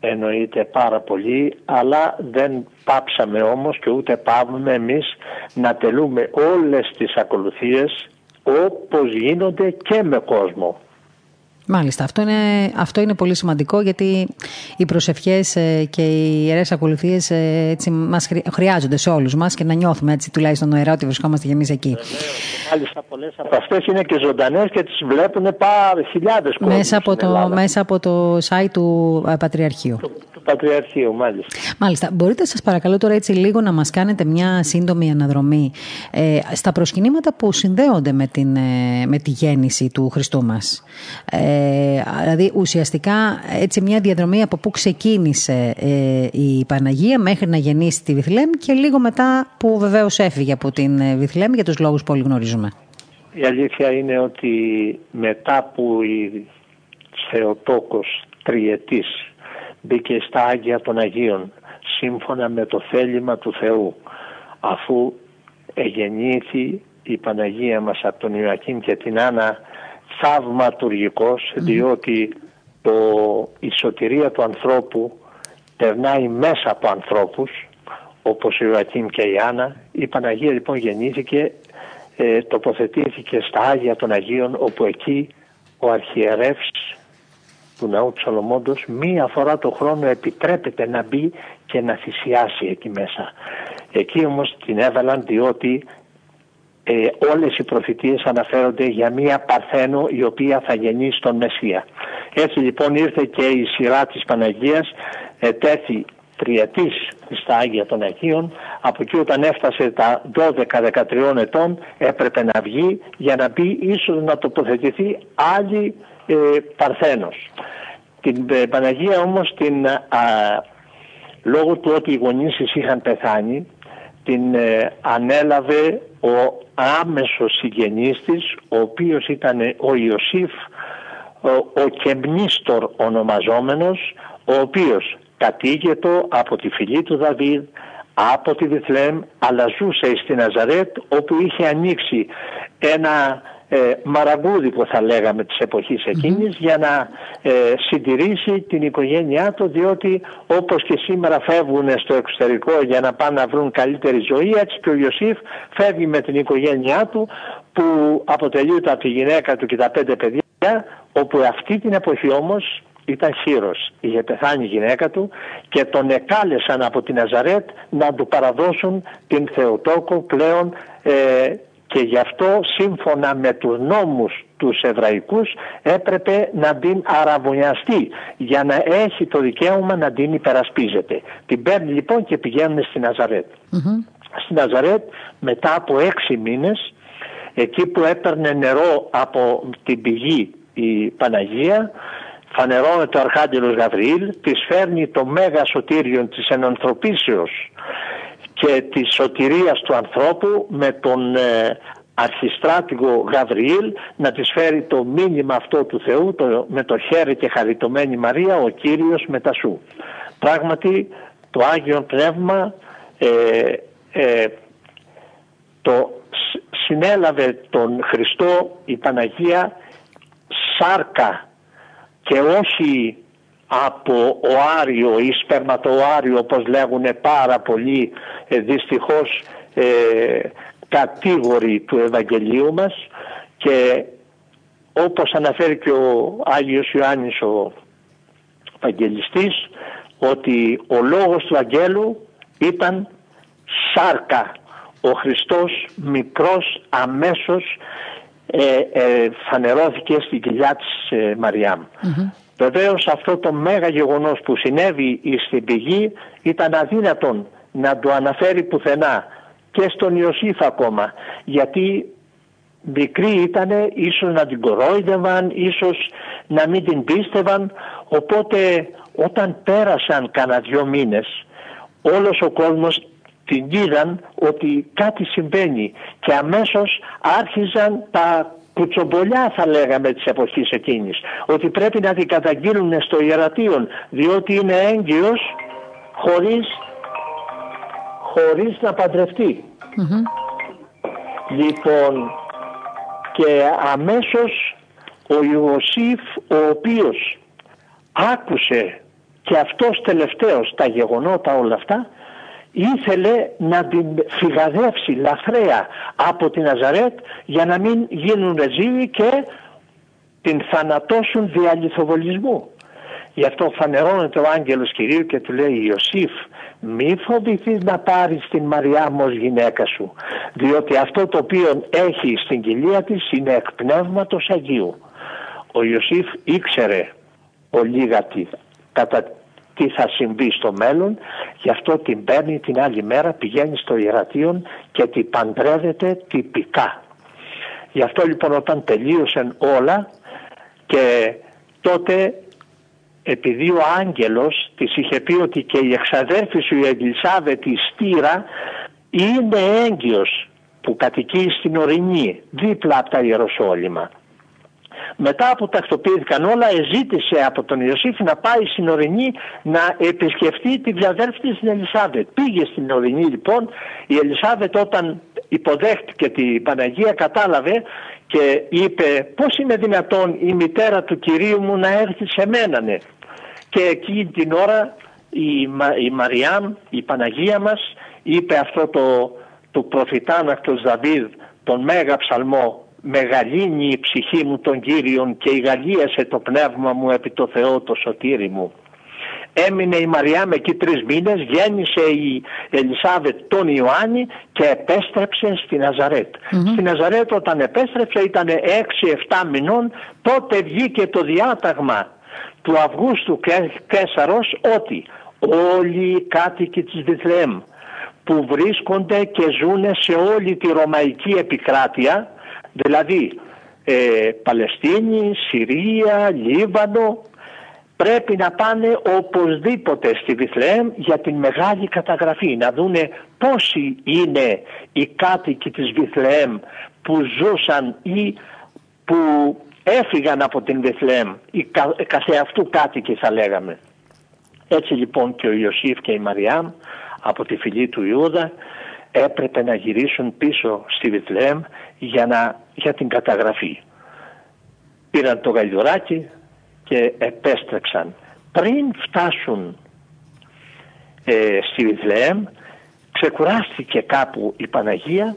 εννοείται πάρα πολύ αλλά δεν πάψαμε όμως και ούτε πάμε εμείς να τελούμε όλες τις ακολουθίες όπως γίνονται και με κόσμο. Μάλιστα, αυτό είναι, αυτό είναι πολύ σημαντικό γιατί οι προσευχές ε, και οι ιερές ακολουθίες ε, έτσι, μας χρειάζονται σε όλους μας και να νιώθουμε έτσι τουλάχιστον νοερά ότι βρισκόμαστε και εμείς εκεί. Μάλιστα πολλές από αυτές είναι και ζωντανές και τις βλέπουν πάρα χιλιάδες κόσμους μέσα από, το, μέσα από το site του ε, Πατριαρχείου. Του, του Πατριαρχείου, μάλιστα. Μάλιστα. Μπορείτε σας παρακαλώ τώρα έτσι λίγο να μας κάνετε μια σύντομη αναδρομή ε, στα προσκυνήματα που συνδέονται με, την, ε, με τη γέννηση του Χριστού μας. Ε, δηλαδή ουσιαστικά έτσι μια διαδρομή από πού ξεκίνησε ε, η Παναγία μέχρι να γεννήσει τη Βιθλέμ και λίγο μετά που βεβαίως έφυγε από την Βιθλέμ για τους λόγους που όλοι γνωρίζουμε. Η αλήθεια είναι ότι μετά που η Θεοτόκος τριετής μπήκε στα Άγια των Αγίων σύμφωνα με το θέλημα του Θεού αφού εγεννήθη η Παναγία μας από τον Ιωακήμ και την Άννα θαυματουργικός διότι το, η σωτηρία του ανθρώπου περνάει μέσα από ανθρώπους όπως ο Ιωακήμ και η Άννα. Η Παναγία λοιπόν γεννήθηκε ε, τοποθετήθηκε στα Άγια των Αγίων όπου εκεί ο αρχιερεύς του ναού του Σολομόντος μία φορά το χρόνο επιτρέπεται να μπει και να θυσιάσει εκεί μέσα. Εκεί όμως την έβαλαν διότι ε, όλες οι προφητείες αναφέρονται για μία Παρθένο η οποία θα γεννήσει τον Μεσσία. Έτσι λοιπόν ήρθε και η σειρά της Παναγίας ε, τέθη τριετής στα Άγια των Αγίων από εκεί όταν έφτασε τα 12-13 ετών έπρεπε να βγει για να μπει ίσως να τοποθετηθεί άλλη ε, Παρθένος. Την ε, Παναγία όμως την, λόγω του ότι οι γονείς είχαν πεθάνει την ε, ανέλαβε ο άμεσος συγγενής της ο οποίος ήταν ο Ιωσήφ ο, ο Κεμνίστορ ονομαζόμενος ο οποίος κατήγετο από τη φυλή του Δαβίδ από τη Βιθλέμ αλλά ζούσε στη Ναζαρέτ όπου είχε ανοίξει ένα ε, μαραγκούδι που θα λέγαμε της εποχής για να ε, συντηρήσει την οικογένειά του διότι όπως και σήμερα φεύγουν στο εξωτερικό για να πάνε να βρουν καλύτερη ζωή έτσι και ο Ιωσήφ φεύγει με την οικογένειά του που αποτελείται από τη γυναίκα του και τα πέντε παιδιά όπου αυτή την εποχή όμως ήταν χείρος. Είχε πεθάνει η γυναίκα του και τον εκάλεσαν από την Ναζαρέτ να του παραδώσουν την Θεοτόκο πλέον ε, και γι' αυτό σύμφωνα με τους νόμους τους εβραϊκούς έπρεπε να την αραβωνιαστεί για να έχει το δικαίωμα να την υπερασπίζεται. Την παίρνει λοιπόν και πηγαίνουν στη Ναζαρέτ. Στη Ναζαρέτ μετά από έξι μήνες εκεί που έπαιρνε νερό από την πηγή η Παναγία φανερώνεται ο Αρχάγγελος Γαβριήλ της φέρνει το μέγα σωτήριο της ενανθρωπίσεως και της σωτηρίας του ανθρώπου με τον ε, αρχιστράτηγο Γαβριήλ να της φέρει το μήνυμα αυτό του Θεού το, με το χέρι και χαριτωμένη Μαρία ο Κύριος μετά σου. Πράγματι το Άγιο Πνεύμα ε, ε, το συνέλαβε τον Χριστό η Παναγία σάρκα και όχι από οάριο ή σπερματοάριο όπως λέγουν πάρα πολλοί ε, δυστυχώς ε, κατήγοροι του Ευαγγελίου μας. Και όπως αναφέρει και ο Άγιος Ιωάννης ο Ευαγγελιστής ότι ο λόγος του Αγγέλου ήταν σάρκα. Ο Χριστός μικρός αμέσως ε, ε, φανερώθηκε στην κοιλιά της ε, Μαριάμ. Βεβαίως αυτό το μέγα γεγονός που συνέβη στην πηγή ήταν αδύνατον να το αναφέρει πουθενά και στον Ιωσήφ ακόμα γιατί μικρή ήτανε ίσως να την κορόιδευαν, ίσως να μην την πίστευαν. Οπότε όταν πέρασαν κανένα δυο μήνες όλος ο κόσμος την είδαν ότι κάτι συμβαίνει και αμέσως άρχιζαν τα κουτσομπολιά θα λέγαμε της εποχής εκείνης. Ότι πρέπει να την καταγγείλουν στο ιερατείο διότι είναι έγκυος χωρίς, χωρίς να παντρευτει Λοιπόν και αμέσως ο Ιωσήφ ο οποίος άκουσε και αυτός τελευταίος τα γεγονότα όλα αυτά ήθελε να την φυγαδεύσει λαθρέα από την Αζαρέτ για να μην γίνουν ρεζίλοι και την θανατώσουν δια λιθοβολισμού. Γι' αυτό φανερώνεται ο άγγελος Κυρίου και του λέει Ιωσήφ μη φοβηθείς να πάρεις την Μαριά μου ως γυναίκα σου διότι αυτό το οποίο έχει στην κοιλία της είναι εκ πνεύματος Αγίου. Ο Ιωσήφ ήξερε ο λίγατη κατά τι θα συμβεί στο μέλλον γι' αυτό την παίρνει την άλλη μέρα πηγαίνει στο Ιερατείον και την παντρεύεται τυπικά γι' αυτό λοιπόν όταν τελείωσαν όλα και τότε επειδή ο άγγελος της είχε πει ότι και η εξαδέρφη σου η Ελισάβετ η Στήρα είναι έγκυος που κατοικεί στην Ορεινή δίπλα από τα Ιεροσόλυμα. Μετά που τακτοποιήθηκαν όλα ζήτησε από τον Ιωσήφ να πάει στην Ορεινή να επισκεφτεί τη διαδέρφη της Ελισάβετ. Πήγε στην Ορεινή λοιπόν, η Ελισάβετ όταν υποδέχτηκε την Παναγία κατάλαβε και είπε πώς είναι δυνατόν η μητέρα του Κυρίου μου να έρθει σε μένα ναι. Και εκεί την ώρα η, η Μαριάμ, η Παναγία μας είπε αυτό το, το προφητάνακτος Δαβίδ τον Μέγα Ψαλμό «Μεγαλύνει η ψυχή μου τον Κύριον και ηγαλίασε το πνεύμα μου επί το Θεό το σωτήρι μου». Έμεινε η Μαριάμ εκεί τρεις μήνες, γέννησε η Ελισάβετ τον Ιωάννη και επέστρεψε στη ναζαρετ Στη Ναζαρέτ όταν επέστρεψε ήταν 6-7 μηνών, τότε βγήκε το διάταγμα του Αυγούστου Κέσαρος ότι όλοι οι κάτοικοι της Βιθλεέμ που βρίσκονται και ζουν σε όλη τη Ρωμαϊκή επικράτεια, δηλαδή ε, Παλαιστίνη, Συρία, Λίβανο, πρέπει να πάνε οπωσδήποτε στη Βιθλεέμ για την μεγάλη καταγραφή, να δούνε πόσοι είναι οι κάτοικοι της Βιθλεέμ που ζούσαν ή που έφυγαν από την Βιθλεέμ, οι κα, καθεαυτού κάτοικοι θα λέγαμε. Έτσι λοιπόν και ο Ιωσήφ και η Μαριάμ από τη φυλή του Ιούδα έπρεπε να γυρίσουν πίσω στη Βιθλεέμ για, να, για την καταγραφή. Πήραν το γαϊδουράκι και επέστρεψαν. Πριν φτάσουν ε, στη Βιθλεέμ ξεκουράστηκε κάπου η Παναγία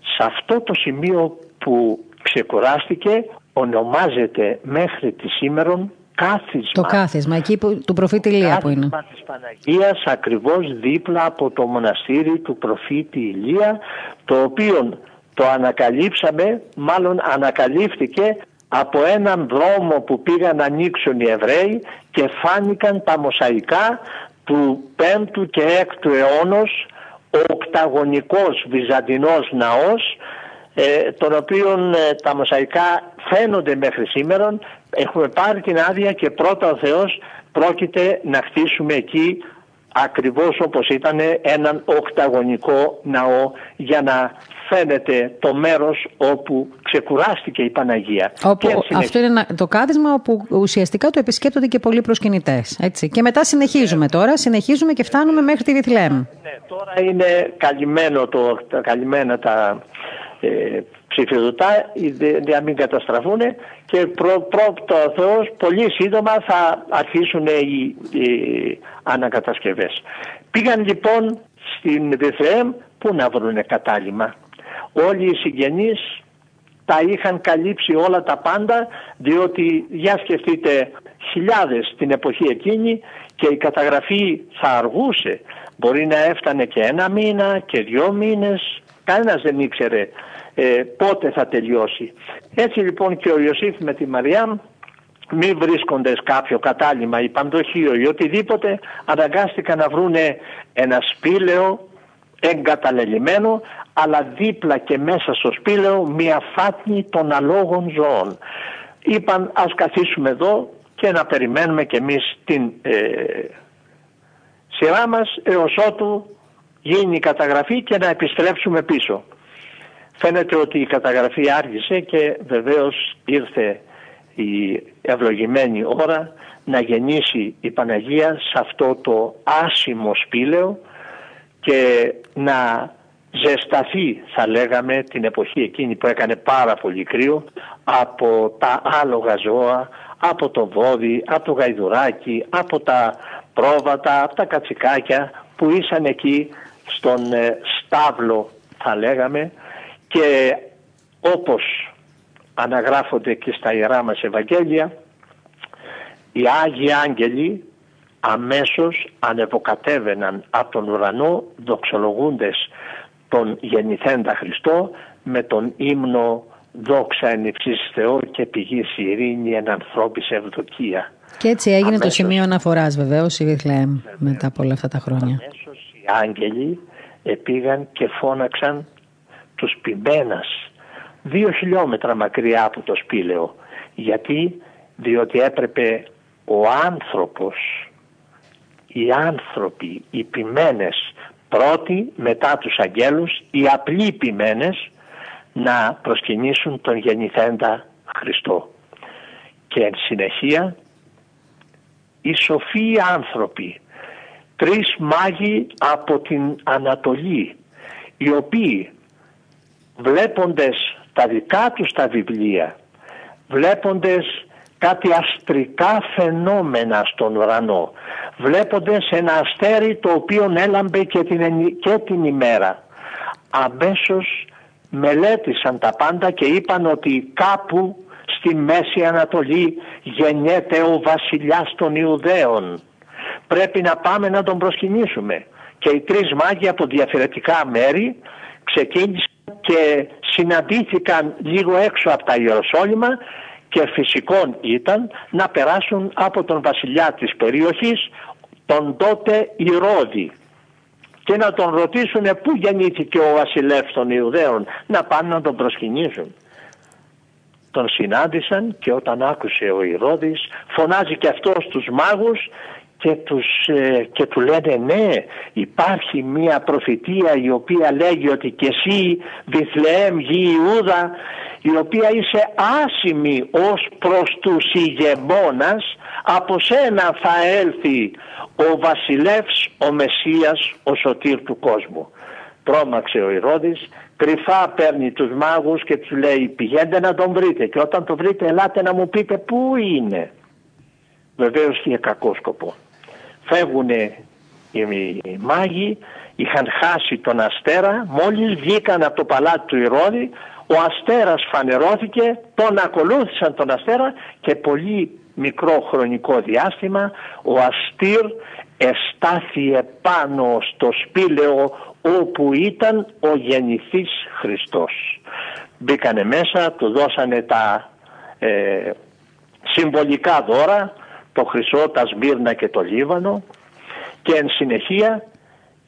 σε αυτό το σημείο που ξεκουράστηκε ονομάζεται μέχρι τη σήμερον κάθισμα. Το κάθισμα, εκεί που, του προφήτη Ηλία που είναι. Κάθισμα της Παναγίας ακριβώς δίπλα από το μοναστήρι του προφήτη Ηλία, το οποίο το ανακαλύψαμε, μάλλον ανακαλύφθηκε από έναν δρόμο που πήγαν να ανοίξουν οι Εβραίοι και φάνηκαν τα μοσαϊκά του 5ου και 6ου αιώνος ο οκταγωνικός βυζαντινός ναός ε, τον οποίο ε, τα μοσαϊκά φαίνονται μέχρι σήμερα. Έχουμε πάρει την άδεια και πρώτα ο Θεός πρόκειται να χτίσουμε εκεί ακριβώς όπως ήταν έναν οκταγωνικό ναό για να φαίνεται το μέρος όπου ξεκουράστηκε η Παναγία. Όπου, Αυτό είναι το κάθισμα όπου ουσιαστικά το επισκέπτονται και πολλοί προσκυνητές. Έτσι. Και μετά συνεχίζουμε ναι. τώρα, συνεχίζουμε και φτάνουμε μέχρι τη Βιθλέμ. Ναι, τώρα είναι καλυμμένο το, καλυμμένα τα ε, ψηφιδωτά για να μην καταστραφούν και προ, πρώτο Θεός πολύ σύντομα θα αρχίσουν οι, οι ανακατασκευές. Πήγαν λοιπόν στην Βιθλεέμ που να βρουν κατάλημα. Όλοι οι συγγενείς τα είχαν καλύψει όλα τα πάντα διότι για σκεφτείτε χιλιάδες την εποχή εκείνη και η καταγραφή θα αργούσε. Μπορεί να έφτανε και ένα μήνα και δυο μήνες. Κανένας δεν ήξερε ε, πότε θα τελειώσει. Έτσι λοιπόν και ο Ιωσήφ με τη Μαριά μη βρίσκονται κάποιο κατάλημα ή παντοχείο ή οτιδήποτε αναγκάστηκαν να βρούνε ένα σπήλαιο εγκαταλελειμμένο αλλά δίπλα και μέσα στο σπήλαιο μια φάτνη των αλόγων ζώων. Είπαν ας καθίσουμε εδώ και να περιμένουμε και εμείς την ε, σειρά μας έως ότου γίνει η καταγραφή και να επιστρέψουμε πίσω. Φαίνεται ότι η καταγραφή άργησε και βεβαίως ήρθε η ευλογημένη ώρα να γεννήσει η Παναγία σε αυτό το άσημο σπήλαιο και να ζεσταθεί θα λέγαμε την εποχή εκείνη που έκανε πάρα πολύ κρύο από τα άλογα ζώα, από το βόδι, από το γαϊδουράκι, από τα πρόβατα, από τα κατσικάκια που ήσαν εκεί στον ε, στάβλο θα λέγαμε και όπως αναγράφονται και στα Ιερά μας Ευαγγέλια οι Άγιοι Άγγελοι αμέσως ανεβοκατέβαιναν από τον ουρανό δοξολογούντες τον γεννηθέντα Χριστό με τον ύμνο δόξα εν υψής Θεό και πηγής ειρήνη εν ανθρώπης ευδοκία. Και έτσι έγινε το σημείο αναφοράς βεβαίως η Βιθλέμ μετά από όλα αυτά τα χρόνια. Αμέσως οι άγγελοι πήγαν και φώναξαν τους ποιμένας δύο χιλιόμετρα μακριά από το σπήλαιο. Γιατί, διότι έπρεπε ο άνθρωπος, οι άνθρωποι, οι ποιμένες πρώτοι μετά τους αγγέλους, οι απλοί ποιμένες να προσκυνήσουν τον γεννηθέντα Χριστό. Και εν συνεχεία οι σοφοί άνθρωποι, τρεις μάγοι από την Ανατολή, οι οποίοι βλέποντες τα δικά τους τα βιβλία, βλέποντες κάτι αστρικά φαινόμενα στον ουρανό, βλέποντες ένα αστέρι το οποίο έλαμπε και την, και την ημέρα, αμέσως μελέτησαν τα πάντα και είπαν ότι κάπου στη Μέση Ανατολή γεννιέται ο βασιλιάς των Ιουδαίων. Πρέπει να πάμε να τον προσκυνήσουμε. Και οι τρεις μάγοι από διαφορετικά μέρη ξεκίνησαν και συναντήθηκαν λίγο έξω από τα Ιεροσόλυμα και φυσικόν ήταν να περάσουν από τον βασιλιά της περιοχής τον τότε Ηρώδη και να τον ρωτήσουν πού γεννήθηκε ο βασιλεύς των Ιουδαίων να πάνε να τον προσκυνήσουν. Τον συνάντησαν και όταν άκουσε ο Ηρώδης φωνάζει και αυτός τους μάγους και, τους, ε, και του λένε ναι υπάρχει μία προφητεία η οποία λέγει ότι και εσύ Βιθλεέμ γη Ιούδα η οποία είσαι άσημη ως προς τους ηγεμόνας από σένα θα έλθει ο βασιλεύς ο Μεσσίας ο σωτήρ του κόσμου τρόμαξε ο Ηρώδης κρυφά παίρνει τους μάγους και τους λέει πηγαίνετε να τον βρείτε και όταν τον βρείτε ελάτε να μου πείτε πού είναι βεβαίως είχε κακό σκοπό φεύγουν οι μάγοι, είχαν χάσει τον αστέρα, μόλις βγήκαν από το παλάτι του Ηρώδη, ο αστέρας φανερώθηκε, τον ακολούθησαν τον αστέρα και πολύ μικρό χρονικό διάστημα ο αστήρ εστάθη πάνω στο σπήλαιο όπου ήταν ο γεννηθής Χριστός. Μπήκανε μέσα, του δώσανε τα ε, συμβολικά δώρα, το Χρυσό, τα Σμύρνα και το Λίβανο και εν συνεχεία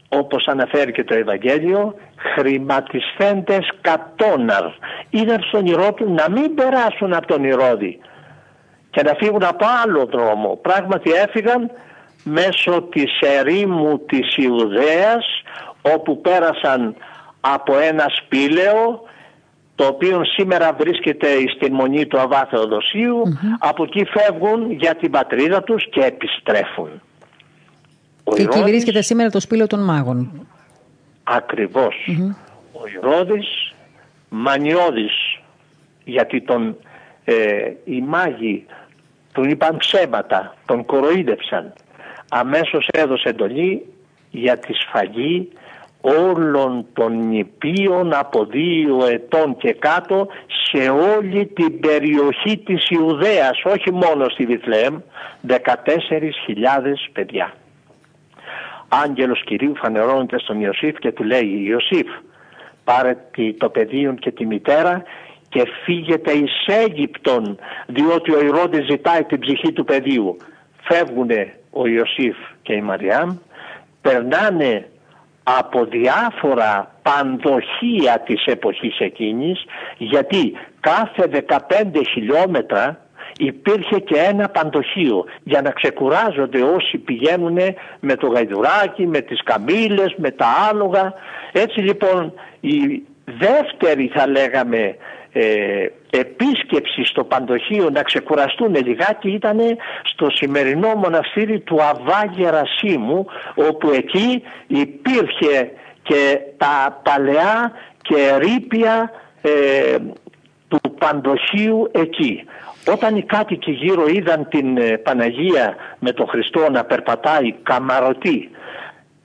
όπως αναφέρει και το Ευαγγέλιο χρηματισθέντες κατόναρ είδαν στον ηρώ του να μην περάσουν από τον Ηρώδη και να φύγουν από άλλο δρόμο. Πράγματι έφυγαν μέσω της ερήμου της Ιουδαίας όπου πέρασαν από ένα σπήλαιο το οποίο σήμερα βρίσκεται στην μονή του Αβά από εκεί φεύγουν για την πατρίδα τους και επιστρέφουν. και εκεί βρίσκεται σήμερα το σπήλαιο των μάγων. Ο Ηρώδης μανιώδης γιατί τον, ε, οι μάγοι του είπαν ψέματα, τον κοροϊδεύσαν. Αμέσως έδωσε εντολή για τη σφαγή όλων των νηπίων από δύο ετών και κάτω σε όλη την περιοχή της Ιουδαίας, όχι μόνο στη Βιθλεέμ, 14.000 παιδιά. Άγγελος Κυρίου φανερώνεται στον Ιωσήφ και του λέει Ιωσήφ πάρε το πεδίο και τη μητέρα και φύγετε εις Αίγυπτον διότι ο Ηρώδης ζητάει την ψυχή του παιδίου. Φεύγουνε ο Ιωσήφ και η Μαριάμ, περνάνε από διάφορα πανδοχεία της εποχής εκείνης γιατί κάθε 15 χιλιόμετρα υπήρχε και ένα παντοχείο για να ξεκουράζονται όσοι πηγαίνουν με το γαϊδουράκι, με τις καμήλες, με τα άλογα. Έτσι λοιπόν η δεύτερη θα λέγαμε ε, επίσκεψη στο Παντοχείο να ξεκουραστούν λιγάκι ήταν στο σημερινό μοναστήρι του Αβά Γερασίμου όπου εκεί υπήρχε και τα παλαιά και ρήπια ε, του Παντοχείου εκεί. Όταν οι κάτοικοι γύρω είδαν την ε, Παναγία με τον Χριστό να περπατάει καμαρωτή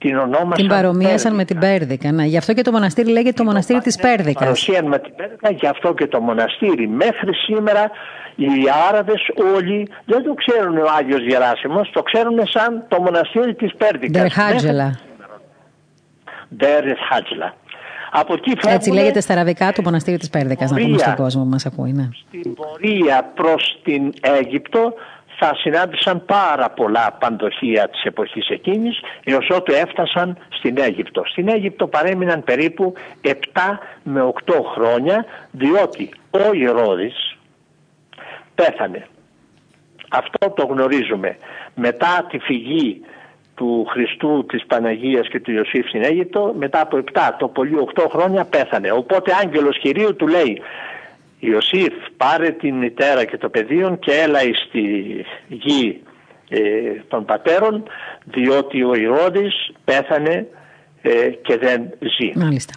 την ονόμασαν Την παρομοίασαν με την Πέρδικα. Ναι. Γι' αυτό και το μοναστήρι λέγεται το μοναστήρι της Πέρδικας. Παρομοίασαν με την Πέρδικα, γι' αυτό και το μοναστήρι. Μέχρι σήμερα οι Άραβες όλοι δεν το ξέρουν ο Άγιος Γεράσιμος, το ξέρουν σαν το μοναστήρι της Πέρδικας. Ντερ Χάτζελα. Ντερ Χάτζελα. Από εκεί Έτσι λέγεται στα αραβικά το μοναστήρι της Πέρδικας, να πούμε στον κόσμο που μας ακούει. Ναι. Στην πορεία προς την Αίγυπτο θα συνάντησαν πάρα πολλά παντοχεία της εποχής εκείνης έως ότου έφτασαν στην Αίγυπτο. Στην Αίγυπτο παρέμειναν περίπου 7 με 8 χρόνια διότι ο Ηρώδης πέθανε. Αυτό το γνωρίζουμε. Μετά τη φυγή του Χριστού, της Παναγίας και του Ιωσήφ στην Αίγυπτο, μετά από 7, το πολύ 8 χρόνια πέθανε. Οπότε άγγελος Κυρίου του λέει Ιωσήφ πάρε την μητέρα και το παιδίον και έλα στη γη ε, των πατέρων διότι ο Ηρώδης πέθανε ε, και δεν ζει. Μάλιστα.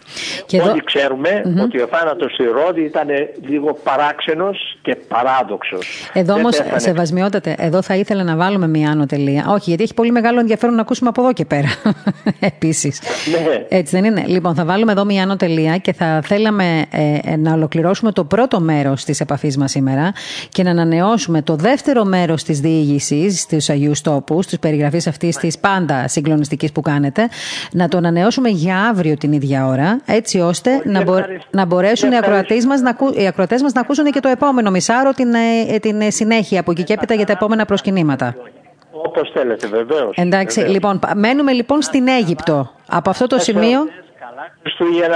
Και Όλοι ξέρουμε ότι ο θάνατος του Ηρώδη ήταν λίγο παράξενος και παράδοξος. Εδώ όμως, σεβασμιότατε, εδώ θα ήθελα να βάλουμε μια άνω τελεία. Όχι, γιατί έχει πολύ μεγάλο ενδιαφέρον να ακούσουμε από εδώ και πέρα. (laughs) Επίσης. Ναι. Έτσι δεν είναι. Λοιπόν, θα βάλουμε εδώ μια άνω τελεία και θα θέλαμε ε, να ολοκληρώσουμε το πρώτο μέρος της επαφής μας σήμερα και να ανανεώσουμε το δεύτερο μέρος της διήγησης στους Αγίους Τόπους, της περιγραφής αυτής της πάντα συγκλονιστικής που κάνετε, να το ανανεώσουμε για αύριο την ίδια ώρα, έτσι ώστε να, μπο, να μπορέσουν οι ακροατές μας να, μας να ακούσουν και το επόμενο μισάρο, την, ε, την ε, συνέχεια από εκεί και έπειτα για τα επόμενα προσκυνήματα. Όπως θέλετε, βεβαίως. Εντάξει, λοιπόν, μένουμε λοιπόν στην Αίγυπτο. Από αυτό το σημείο.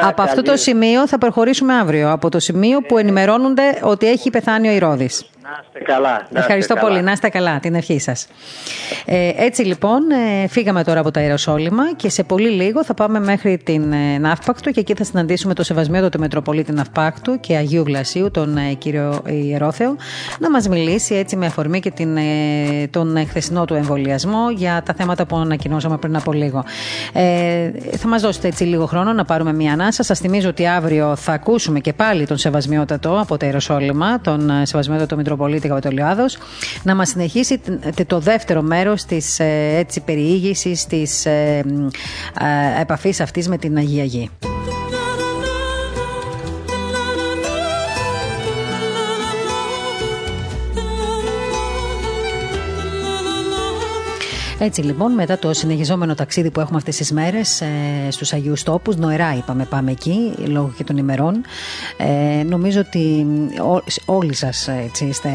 Από αυτό το σημείο θα προχωρήσουμε αύριο. Από το σημείο που ενημερώνονται ότι έχει πεθάνει ο Ηρώδης. Να είστε καλά. Να Ευχαριστώ καλά. πολύ. Να είστε καλά. Την ευχή σας. Ε, έτσι λοιπόν, ε, φύγαμε τώρα από τα Ιεροσόλυμα και σε πολύ λίγο θα πάμε μέχρι την ε, Ναύπακτο και εκεί θα συναντήσουμε το Σεβασμιότατο Μετροπολίτη Ναυπάκτου και Αγίου Γλασίου, τον ε, κύριο Ιερόθεο, να μας μιλήσει έτσι με αφορμή και την, ε, τον χθεσινό του εμβολιασμό για τα θέματα που ανακοινώσαμε πριν από λίγο. Ε, θα μας δώσετε έτσι λίγο χρόνο να πάρουμε μία ανάσα. Σας θυμίζω ότι αύριο θα ακούσουμε και πάλι τον Σεβασμιότατο από τα Ιεροσόλυμα, τον ε, Σεβασμιότατο Μητροπολίτη Μητροπολίτη Καπατολιάδος να μας συνεχίσει το δεύτερο μέρος της ε, έτσι, περιήγησης της ε, ε, επαφής αυτής με την Αγία Γη. Έτσι λοιπόν, μετά το συνεχιζόμενο ταξίδι που έχουμε αυτές τις μέρες ε, στους Αγίους Τόπους, νοερά είπαμε πάμε εκεί, λόγω και των ημερών, ε, νομίζω ότι ό, όλοι σας έτσι, είστε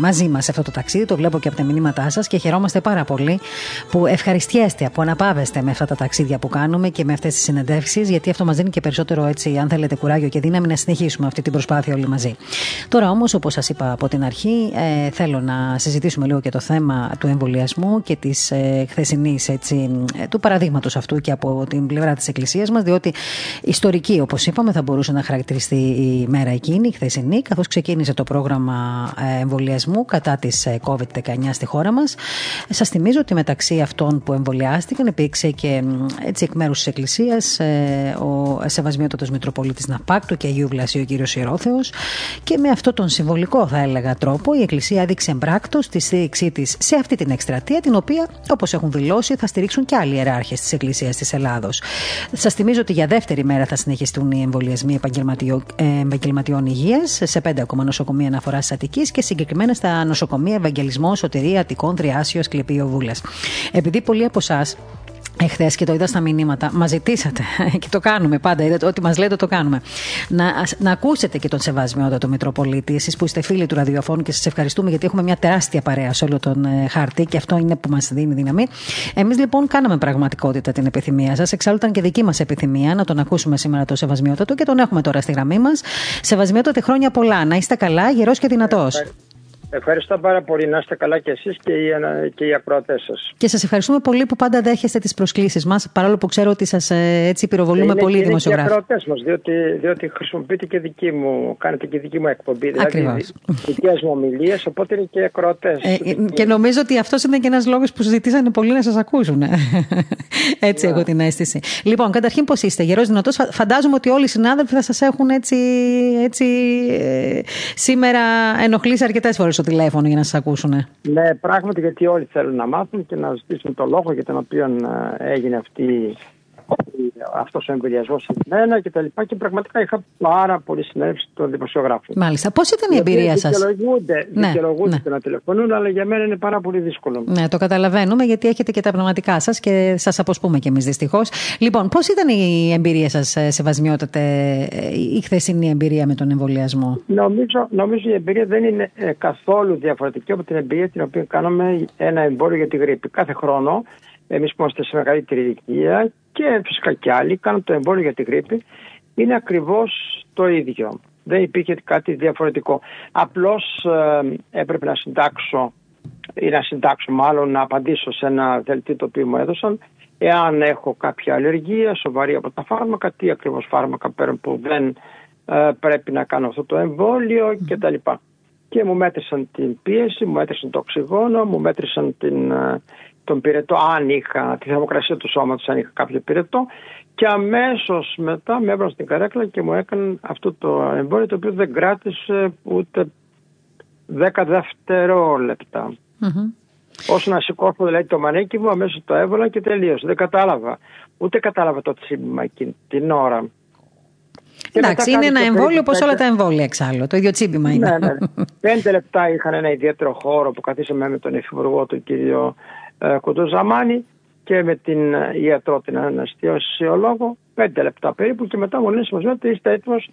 μαζί μας σε αυτό το ταξίδι, το βλέπω και από τα μηνύματά σας και χαιρόμαστε πάρα πολύ που ευχαριστιέστε, που αναπαύεστε με αυτά τα ταξίδια που κάνουμε και με αυτές τις συνεντεύξεις, γιατί αυτό μας δίνει και περισσότερο έτσι, αν θέλετε, κουράγιο και δύναμη να συνεχίσουμε αυτή την προσπάθεια όλοι μαζί. Τώρα όμως, όπως σας είπα από την αρχή, ε, θέλω να συζητήσουμε λίγο και το θέμα του εμβολιασμού και της ε, χθεσινής του παραδείγματος αυτού και από την πλευρά της Εκκλησίας μας, διότι ιστορική, όπως είπαμε, θα μπορούσε να χαρακτηριστεί η μέρα εκείνη, η χθεσινή, καθώς ξεκίνησε το πρόγραμμα ε, εμβολιασμού κατά της ε, COVID-19 στη χώρα μας. Σας θυμίζω ότι μεταξύ αυτών που εμβολιάστηκαν υπήρξε και έτσι εκ μέρους της Εκκλησίας ε, ο Σεβασμιότατος Μητροπολίτης Ναπάκτου και Αγίου Βλασίου κ. Ιερόθεος. Και με αυτό τον συμβολικό, θα έλεγα, τρόπο, η Εκκλησία έδειξε εμπράκτος τη στήριξή της σε αυτή την εκστρατεία, την οποία, όπως έχουν δηλώσει θα στηρίξουν και άλλοι ιεράρχες της Εκκλησίας της Ελλάδος. Σας θυμίζω ότι για δεύτερη μέρα θα συνεχιστούν οι εμβολιασμοί επαγγελματιών υγείας σε πέντε ακόμα νοσοκομεία αναφοράς της Αττικής και συγκεκριμένα στα νοσοκομεία Ευαγγελισμός, Σωτηρία, Αττικών, Τριάσιο, Ασκληπείο, Βούλας. Επειδή πολλοί από εσάς Εχθές και το είδα στα μηνύματα, μα ζητήσατε (laughs) και το κάνουμε πάντα. Είδατε, ό,τι μας λέτε το κάνουμε. Να, να ακούσετε και τον Σεβασμιότατο Μητροπολίτη, εσείς που είστε φίλοι του ραδιοφώνου και σας ευχαριστούμε γιατί έχουμε μια τεράστια παρέα σε όλο τον ε, χάρτη και αυτό είναι που μας δίνει δύναμη. Εμείς λοιπόν κάναμε πραγματικότητα την επιθυμία σας. Εξάλλου ήταν και δική μας επιθυμία να τον ακούσουμε σήμερα το Σεβασμιότατο και τον έχουμε τώρα στη γραμμή μας. Σεβασμιότατε χρόνια πολλά. Να είστε καλά, γερός και δυνατός. Ευχαριστώ πάρα πολύ. Να είστε καλά και εσείς και οι, και οι ακροατές σας. Και σας ευχαριστούμε πολύ που πάντα δέχεστε τις προσκλήσεις μας, παρόλο που ξέρω ότι σας ε, έτσι πυροβολούμε πολύ είναι δημοσιογράφοι. Είναι και οι ακροατές μας, διότι, διότι χρησιμοποιείτε και δική μου, κάνετε και δική μου εκπομπή. Δηλαδή, δικές μου ομιλίες, οπότε είναι και οι ακροατές. Ε, ε, και νομίζω ότι αυτός είναι και ένας λόγος που ζητήσανε πολύ να σας ακούσουν. (laughs) έτσι έχω την αίσθηση. Λοιπόν, καταρχήν πώς είστε, γερός δυνατός. Φαντάζομαι ότι όλοι οι συνάδελφοι θα σας έχουν έτσι, έτσι ε, σήμερα ενοχλήσει αρκετές φορές στο τηλέφωνο για να σας ακούσουν. Ναι, πράγματι γιατί όλοι θέλουν να μάθουν και να ζητήσουν το λόγο για τον οποίο ε, έγινε αυτή αυτός ο εμβολιασμός σε μένα και τα λοιπά. Και πραγματικά είχα πάρα πολύ συνέντευξη των δημοσιογράφων. Μάλιστα. Πώς ήταν η εμπειρία σας; Δικαιολογούνται, ναι, δικαιολογούνται ναι. να τηλεφωνούν, αλλά για μένα είναι πάρα πολύ δύσκολο. Ναι, το καταλαβαίνουμε γιατί έχετε και τα πνευματικά σας και σας αποσπούμε κι εμείς δυστυχώς. Λοιπόν, πώς ήταν η εμπειρία σας, ε, Σεβασμιότατε, ε, η χθεσινή εμπειρία με τον εμβολιασμό; Νομίζω, νομίζω η εμπειρία δεν είναι ε, καθόλου διαφορετική από την εμπειρία την οποία κάναμε ένα εμβόλιο για τη γρήπη. Κάθε χρόνο εμείς που είμαστε σε μεγαλύτερη ηλικία και φυσικά και άλλοι κάνουν το εμβόλιο για τη γρήπη. Είναι ακριβώς το ίδιο. Δεν υπήρχε κάτι διαφορετικό. Απλώς ε, έπρεπε να συντάξω ή να συντάξω μάλλον να απαντήσω σε ένα δελτίο το οποίο μου έδωσαν εάν έχω κάποια αλλεργία σοβαρή από τα φάρμακα, τι ακριβώς φάρμακα παίρνω που δεν ε, πρέπει να κάνω αυτό το εμβόλιο κτλ. Και μου μέτρησαν την πίεση, μου μέτρησαν το οξυγόνο, μου μέτρησαν την, ε, τον πυρετό, αν είχα τη θερμοκρασία του σώματος, αν είχα κάποιο πυρετό και αμέσως μετά με έβαλαν στην καρέκλα και μου έκαναν αυτό το εμβόλιο το οποίο δεν κράτησε ούτε 10 δευτερόλεπτα. Mm-hmm. Όσο να σηκώσω δηλαδή το μανίκι μου, αμέσως το έβαλα και τελείωσε. Δεν κατάλαβα. Ούτε κατάλαβα το τσίμπημα εκείνη την ώρα. Εντάξει, είναι ένα εμβόλιο όπως όλα τα εμβόλια εξάλλου. Το ίδιο τσίμπημα είναι. Ναι, ναι. Πέντε λεπτά είχαν ένα ιδιαίτερο χώρο που καθίσαμε με τον υφυπουργό, τον κύριο ε, Κουντοζαμάνη και με την ε, ιατρό, την αναστιωσιολόγο. Πέντε λεπτά περίπου και μετά μου λένε ότι είστε έτοιμος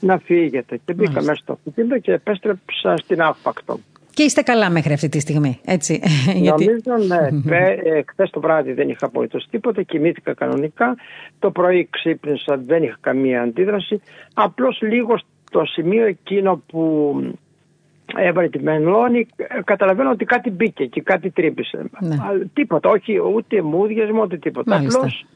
να φύγετε. Και μπήκα μέσα στο αυτοκίνητο και επέστρεψα στην άφακτο. Και είστε καλά μέχρι αυτή τη στιγμή, έτσι. (laughs) Νομίζω, ναι. (laughs) Ε, Χθες το βράδυ δεν είχα απολύτως τίποτα, κοιμήθηκα κανονικά. Το πρωί ξύπνησα, δεν είχα καμία αντίδραση. Απλώς λίγο στο σημείο εκείνο που έβαλε τη μελώνη, καταλαβαίνω ότι κάτι μπήκε και κάτι τρύπησε. Ναι. Τίποτα, όχι ούτε μούδιες ούτε τίποτα. Απλώς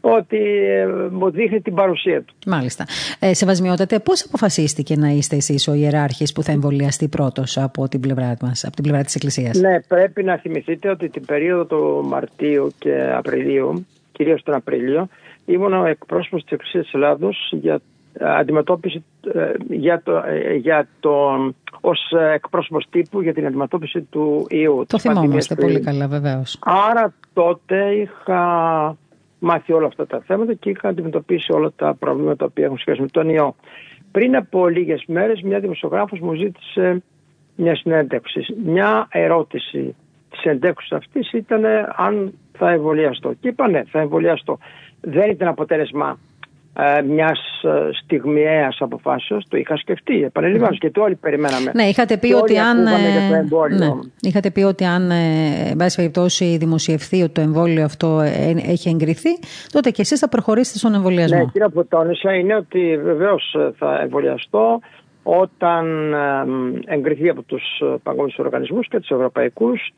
ότι ε, μου δείχνει την παρουσία του. Μάλιστα. Ε, Σεβασμιότατε, πώς αποφασίστηκε να είστε εσείς ο ιεράρχης που θα εμβολιαστεί πρώτος από την πλευρά μας, από την πλευρά της Εκκλησίας; Ναι, πρέπει να θυμηθείτε ότι την περίοδο του Μαρτίου και Απριλίου, κυρίως τον Απρίλιο, ήμουν ο εκπρόσωπος της Εκκλησίας της Ελλάδος για αντιμετώπιση ε, για το, για το, ως εκπρόσωπος τύπου για την αντιμετώπιση του ιού. Το θυμόμαστε πολύ καλά βεβαίως. Άρα τότε είχα μάθει όλα αυτά τα θέματα και είχα αντιμετωπίσει όλα τα προβλήματα που έχουν σχέση με τον ιό. Πριν από λίγες μέρες, μια δημοσιογράφος μου ζήτησε μια συνέντευξη. Μια ερώτηση της εντέξη αυτής ήταν αν θα εμβολιαστώ. Και είπα ναι, θα εμβολιαστώ. Δεν ήταν αποτέλεσμα ε, μιας ε, στιγμιαίας αποφάσεως. Το είχα σκεφτεί επανελειμβάνω mm. και το όλοι περιμέναμε. Ναι, είχατε πει ότι αν. Ε, ναι, είχατε πει ότι αν, εν πάση περιπτώσει, δημοσιευθεί ότι το εμβόλιο αυτό έχει εγκριθεί, τότε και εσείς θα προχωρήσετε στον εμβολιασμό. Ναι, κύριε που τόνισα είναι ότι βεβαίως θα εμβολιαστώ όταν εγκριθεί από τους παγκόσμιους οργανισμούς και τους ευρωπαϊκούς,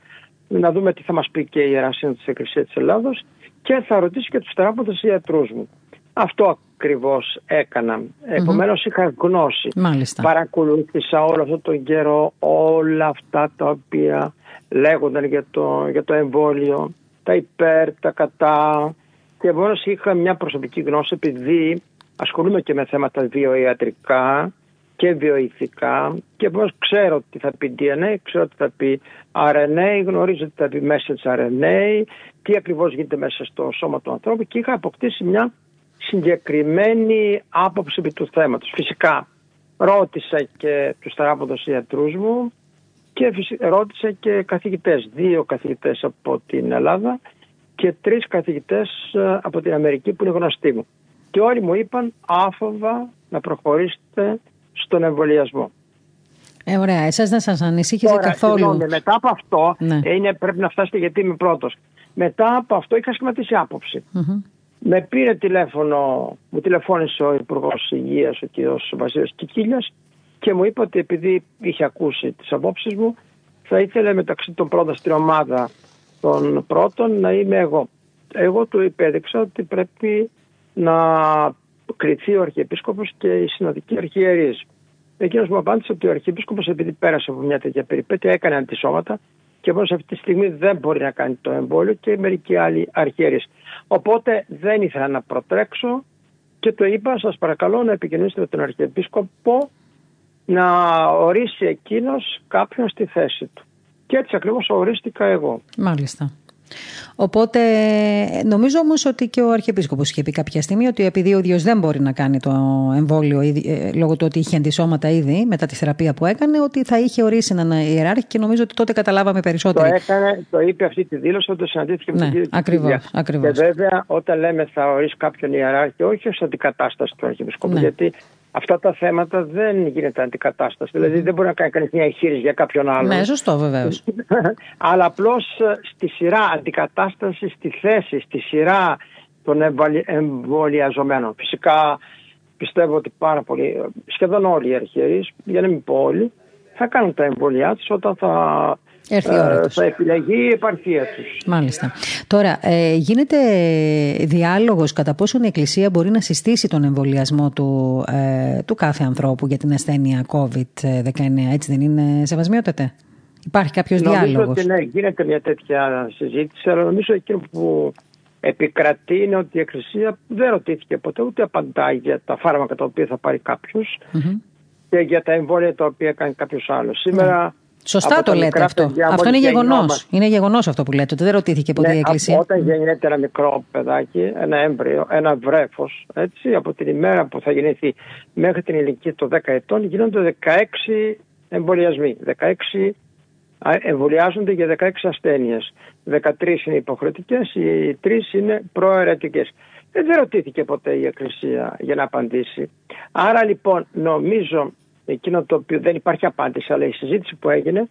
να δούμε τι θα μας πει και η Ιερασία της Εκκλησίας της Ελλάδος και θα ρωτήσει και τους τεράποντε ιατρούς μου. Αυτό ακριβώς έκανα. Επομένως είχα γνώση. Μάλιστα. Παρακολούθησα όλο αυτόν τον καιρό όλα αυτά τα οποία λέγονταν για το, για το εμβόλιο, τα υπέρ, τα κατά. Και επομένως είχα μια προσωπική γνώση επειδή ασχολούμαι και με θέματα βιοιατρικά και βιοειθικά και επομένως ξέρω τι θα πει DNA, ξέρω τι θα πει RNA, γνωρίζω τι θα πει message RNA, τι ακριβώς γίνεται μέσα στο σώμα του ανθρώπου και είχα αποκτήσει μια συγκεκριμένη άποψη επί του θέματος. Φυσικά ρώτησα και τους θεράποντες ιατρούς μου και ρώτησα και καθηγητές, δύο καθηγητές από την Ελλάδα και τρεις καθηγητές ε, από την Αμερική που είναι γνωστοί μου. Και όλοι μου είπαν άφοβα να προχωρήσετε στον εμβολιασμό. Ε, ωραία, εσάς δεν σας ανησύχησε καθόλου; Συγγνώμη, μετά από αυτό, ναι. είναι, πρέπει να φτάσετε γιατί είμαι πρώτος. Μετά από αυτό είχα σχηματίσει με πήρε τηλέφωνο, μου τηλεφώνησε ο Υπουργός Υγείας, ο κ. Βασίλης Κικίλιας, και μου είπε ότι επειδή είχε ακούσει τις απόψεις μου, θα ήθελε μεταξύ των πρώτων στην ομάδα των πρώτων να είμαι εγώ. Εγώ του υπέδειξα ότι πρέπει να κριθεί ο Αρχιεπίσκοπος και οι συνοδικοί αρχιερείς. Εκείνος μου απάντησε ότι ο Αρχιεπίσκοπος επειδή πέρασε από μια τέτοια περιπέτεια έκανε αντισώματα και μόνο αυτή τη στιγμή δεν μπορεί να κάνει το εμβόλιο και μερικοί άλλοι αρχιερείς. Οπότε δεν ήθελα να προτρέξω και το είπα σας παρακαλώ να επικοινωνήσετε με τον Αρχιεπίσκοπο να ορίσει εκείνος κάποιον στη θέση του. Και έτσι ακριβώς ορίστηκα εγώ. Μάλιστα. Οπότε νομίζω όμως ότι και ο Αρχιεπίσκοπος είχε πει κάποια στιγμή ότι επειδή ο ίδιο δεν μπορεί να κάνει το εμβόλιο ε, λόγω του ότι είχε αντισώματα ήδη μετά τη θεραπεία που έκανε, ότι θα είχε ορίσει έναν ιεράρχη και νομίζω ότι τότε καταλάβαμε περισσότερο. Το έκανε, το είπε αυτή τη δήλωση όταν συναντήθηκε ναι, με τον κύριο ακριβώς, Και βέβαια όταν λέμε θα ορίσει κάποιον ιεράρχη, όχι ως αντικατάσταση του Αρχιεπισκόπου, ναι. γιατί αυτά τα θέματα δεν γίνεται αντικατάσταση. Δηλαδή δεν μπορεί να κάνει κανείς μια εγχείρηση για κάποιον άλλο. Ναι, σωστό βεβαίως. (laughs) Αλλά απλώς ε, στη σειρά αντικατάσταση, στη θέση, στη σειρά των εμβολιαζομένων. Φυσικά πιστεύω ότι πάρα πολύ, σχεδόν όλοι οι αρχαίοι, για να μην πω όλοι, θα κάνουν τα εμβολιά τους όταν θα Έρθει η ώρα ε, θα επιλεγεί η επαρχία τους. Μάλιστα. Τώρα, ε, γίνεται διάλογος κατά πόσον η Εκκλησία μπορεί να συστήσει τον εμβολιασμό του, ε, του κάθε ανθρώπου για την ασθένεια COVID-19. Έτσι δεν είναι, Σεβασμιότατε; Υπάρχει κάποιος διάλογος; Νομίζω ότι ναι, γίνεται μια τέτοια συζήτηση, αλλά νομίζω εκείνο που επικρατεί είναι ότι η Εκκλησία δεν ρωτήθηκε ποτέ ούτε απαντάει για τα φάρμακα τα οποία θα πάρει και για τα εμβόλια τα οποία κάνει κάποιος άλλος. Σήμερα Σωστά το λέτε αυτό. Αυτό είναι γεγονός. Είναι γεγονός αυτό που λέτε. Ότι δεν ρωτήθηκε ποτέ ναι, η Εκκλησία. Όταν γεννιέται ένα μικρό παιδάκι, ένα έμβριο, ένα βρέφος, έτσι, από την ημέρα που θα γεννηθεί μέχρι την ηλικία των 10 ετών, γίνονται 16 εμβολιασμοί. 16 εμβολιάζονται για 16 ασθένειες. 13 είναι υποχρεωτικές, οι 3 είναι προαιρετικές. Δεν ρωτήθηκε ποτέ η Εκκλησία για να απαντήσει. Άρα λοιπόν νομίζω εκείνο το οποίο δεν υπάρχει απάντηση, αλλά η συζήτηση που έγινε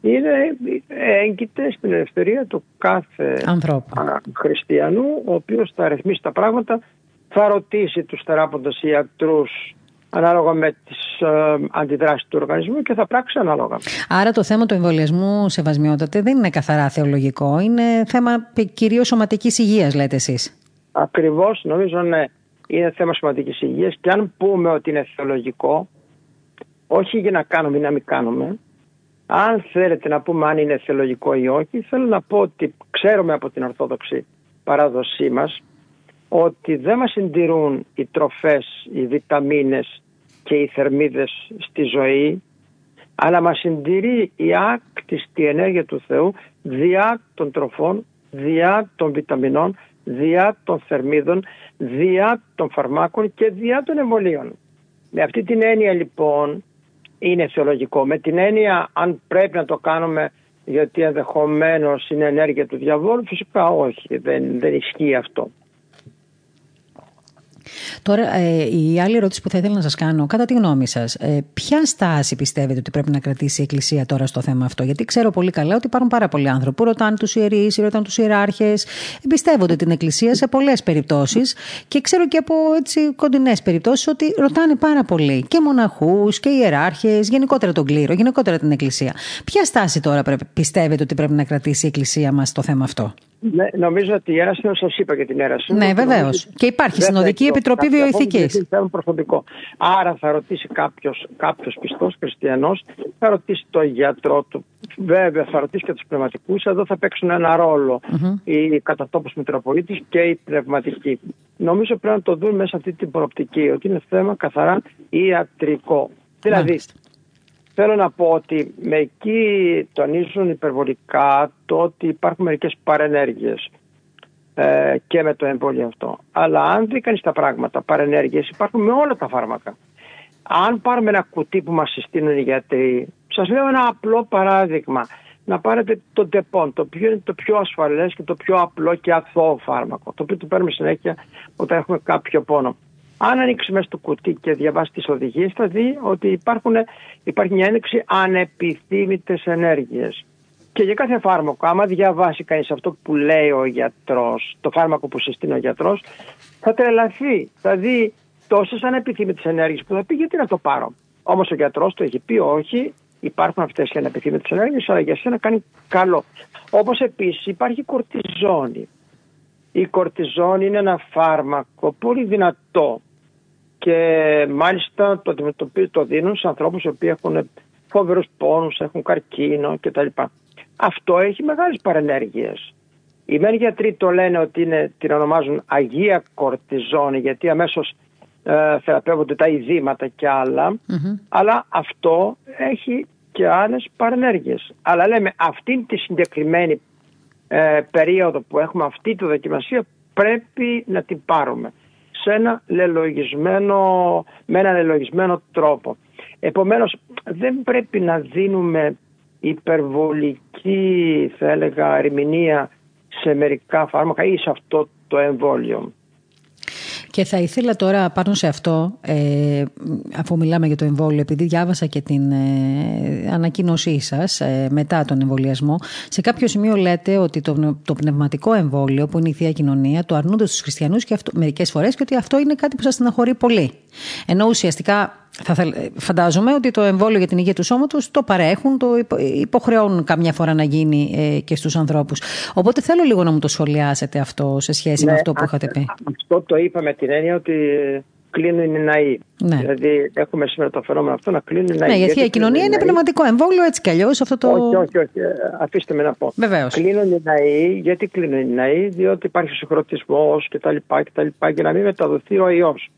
είναι έγκυται στην ελευθερία του κάθε ανθρώπου χριστιανού, ο οποίος θα ρυθμίσει τα πράγματα, θα ρωτήσει τους θεράποντες ιατρούς ανάλογα με τις ε, αντιδράσεις του οργανισμού και θα πράξει ανάλογα. Άρα το θέμα του εμβολιασμού, σεβασμιότατε, δεν είναι καθαρά θεολογικό, είναι θέμα κυρίως σωματικής υγείας, λέτε εσείς. Ακριβώς, νομίζω ναι, είναι θέμα σωματικής υγείας και αν πούμε ότι είναι θεολογικό, όχι για να κάνουμε ή να μην κάνουμε. Αν θέλετε να πούμε αν είναι θεολογικό ή όχι, θέλω να πω ότι ξέρουμε από την Ορθόδοξη παράδοσή μας ότι δεν μας συντηρούν οι τροφές, οι βιταμίνες και οι θερμίδες στη ζωή, αλλά μας συντηρεί η άκτιστη ενέργεια του Θεού διά των τροφών, διά των βιταμινών, διά των θερμίδων, διά των φαρμάκων και διά των εμβολίων. Με αυτή την έννοια λοιπόν είναι θεολογικό. Με την έννοια αν πρέπει να το κάνουμε γιατί ενδεχομένως είναι ενέργεια του διαβόλου, φυσικά όχι, δεν, δεν ισχύει αυτό. Τώρα, ε, η άλλη ερώτηση που θα ήθελα να σας κάνω, κατά τη γνώμη σας, ε, ποια στάση πιστεύετε ότι πρέπει να κρατήσει η Εκκλησία τώρα στο θέμα αυτό, Γιατί ξέρω πολύ καλά ότι υπάρχουν πάρα πολλοί άνθρωποι που ρωτάνε τους ιερείς, ρωτάνε τους ιεράρχες, εμπιστεύονται την Εκκλησία σε πολλές περιπτώσεις και ξέρω και από έτσι κοντινές περιπτώσεις ότι ρωτάνε πάρα πολύ και μοναχούς και ιεράρχες, γενικότερα τον κλήρο, γενικότερα την Εκκλησία. Ποια στάση τώρα πρέπει, πιστεύετε ότι πρέπει να κρατήσει η Εκκλησία μας στο θέμα αυτό; Ναι, νομίζω ότι η έραση, σα είπα για την έραση. Ναι, βεβαίως. Και υπάρχει συνοδική επιτροπή βιοειθικής. Είναι προσωπικό. Άρα θα ρωτήσει κάποιος κάποιος πιστός χριστιανός, θα ρωτήσει τον γιατρό του. Βέβαια, θα ρωτήσει και τους πνευματικούς. Εδώ θα παίξουν ένα ρόλο mm-hmm. οι κατατόπους Μητροπολίτης και οι πνευματικοί. Νομίζω πρέπει να το δούμε μέσα αυτή την προοπτική, ότι είναι θέμα καθαρά ιατρικό. Δηλαδή, Θέλω να πω ότι με εκεί τονίζουν υπερβολικά το ότι υπάρχουν μερικές παρενέργειες ε, και με το εμβόλιο αυτό. Αλλά αν δει κανείς τα πράγματα, παρενέργειες υπάρχουν με όλα τα φάρμακα. Αν πάρουμε ένα κουτί που μας συστήνουν οι γιατροί, σας λέω ένα απλό παράδειγμα. Να πάρετε το τεπών, το οποίο είναι το πιο ασφαλές και το πιο απλό και αθώο φάρμακο, το οποίο το παίρνουμε συνέχεια όταν έχουμε κάποιο πόνο. Αν ανοίξει μέσα στο κουτί και διαβάσει τις οδηγίες, θα δει ότι υπάρχουν, υπάρχει μια ένδειξη ανεπιθύμητες ενέργειες. Και για κάθε φάρμακο, άμα διαβάσει κανείς αυτό που λέει ο γιατρός, το φάρμακο που συστήνει ο γιατρός, θα τρελαθεί. Θα δει τόσες ανεπιθύμητες ενέργειες που θα πει γιατί να το πάρω. Όμως ο γιατρός το έχει πει όχι, υπάρχουν αυτές οι ανεπιθύμητες ενέργειες, αλλά για σένα κάνει καλό. Όπως επίσης υπάρχει κορτιζόνη. Η κορτιζόνη είναι ένα φάρμακο πολύ δυνατό και μάλιστα το, το, το δίνουν σε ανθρώπους οι οποίοι έχουν φοβερούς πόνους, έχουν καρκίνο κτλ. Αυτό έχει μεγάλες παρενέργειες. Οι μεν γιατροί το λένε ότι είναι, την ονομάζουν Αγία Κορτιζόνη γιατί αμέσως ε, θεραπεύονται τα ειδήματα και αλλα αλλά αυτό έχει και άλλες παρενέργειες. Αλλά λέμε αυτήν τη συγκεκριμένη ε, περίοδο που έχουμε αυτή τη δοκιμασία πρέπει να την πάρουμε σε ένα λελογισμένο, με ένα λελογισμένο τρόπο. Επομένως δεν πρέπει να δίνουμε υπερβολική θα έλεγα ερμηνεία σε μερικά φάρμακα ή σε αυτό το εμβόλιο. Και θα ήθελα τώρα πάνω σε αυτό, ε, αφού μιλάμε για το εμβόλιο, επειδή διάβασα και την ε, ανακοίνωσή σας ε, μετά τον εμβολιασμό, σε κάποιο σημείο λέτε ότι το, το πνευματικό εμβόλιο, που είναι η θεία κοινωνία, το αρνούνται στου χριστιανούς μερικές φορές και ότι αυτό είναι κάτι που σας στεναχωρεί πολύ. Ενώ ουσιαστικά θα φαντάζομαι ότι το εμβόλιο για την υγεία του σώματος το παρέχουν, το υποχρεώνουν καμιά φορά να γίνει ε, και στους ανθρώπους. Οπότε θέλω λίγο να μου το σχολιάσετε αυτό σε σχέση με ναι, αυτό που είχατε πει. Αυτό το είπα με την έννοια ότι κλείνουν οι ναοί. Ναι. Δηλαδή έχουμε σήμερα το φαινόμενο αυτό να κλείνουν οι ναοί. Ναι, η Θεία Κοινωνία είναι πνευματικό εμβόλιο έτσι κι αλλιώς. Το... Όχι, όχι, όχι. Αφήστε με να πω. Βεβαίως. Κλείνουν οι ναοί. Γιατί κλείνουν οι ναοί, διότι υπάρχει συγχρονισμός κτλ. Και να μην μεταδοθεί ο ιός.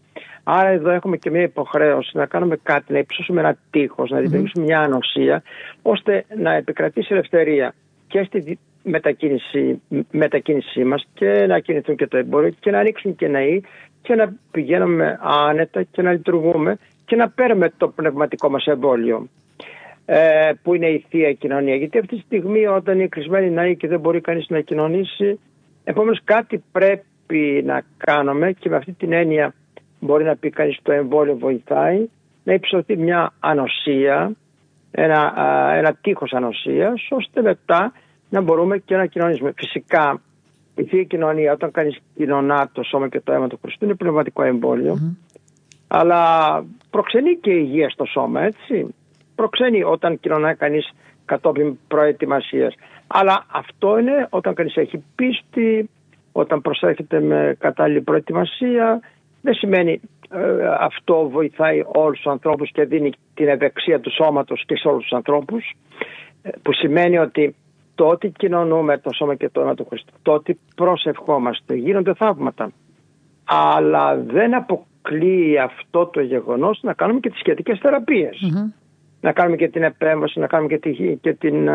Άρα εδώ έχουμε και μια υποχρέωση να κάνουμε κάτι, να υψώσουμε ένα τείχος, να δημιουργήσουμε μια ανοσία, ώστε να επικρατήσει ελευθερία και στη μετακίνηση, μετακίνησή μας και να κινηθούν και το εμπόριο και να ανοίξουν και ναοί και να πηγαίνουμε άνετα και να λειτουργούμε και να παίρνουμε το πνευματικό μας εμβόλιο ε, που είναι η Θεία Κοινωνία. Γιατί αυτή τη στιγμή όταν είναι κλεισμένη ναοί και δεν μπορεί κανείς να κοινωνήσει, επομένως κάτι πρέπει να κάνουμε και με αυτή την έννοια μπορεί να πει κανείς το εμβόλιο βοηθάει, να υψωθεί μια ανοσία, ένα, ένα τείχος ανοσίας, ώστε μετά να μπορούμε και να κοινωνήσουμε. Φυσικά η Θεία Κοινωνία όταν κανείς κοινωνά το σώμα και το αίμα του Χριστού είναι πνευματικό αλλά προξενεί και υγεία στο σώμα έτσι. Προξενεί όταν κοινωνά κανείς κατόπιν προετοιμασίας. Αλλά αυτό είναι όταν κανείς έχει πίστη, όταν προσέρχεται με κατάλληλη προετοιμασία, δεν σημαίνει ε, αυτό βοηθάει όλους τους ανθρώπους και δίνει την ευεξία του σώματος και σε όλους τους ανθρώπους ε, που σημαίνει ότι το ότι κοινωνούμε το σώμα και το αίμα του Χριστού, το ότι προσευχόμαστε, γίνονται θαύματα. Αλλά δεν αποκλείει αυτό το γεγονός να κάνουμε και τις σχετικές Να κάνουμε και την επέμβαση, να κάνουμε και, τη, και, την,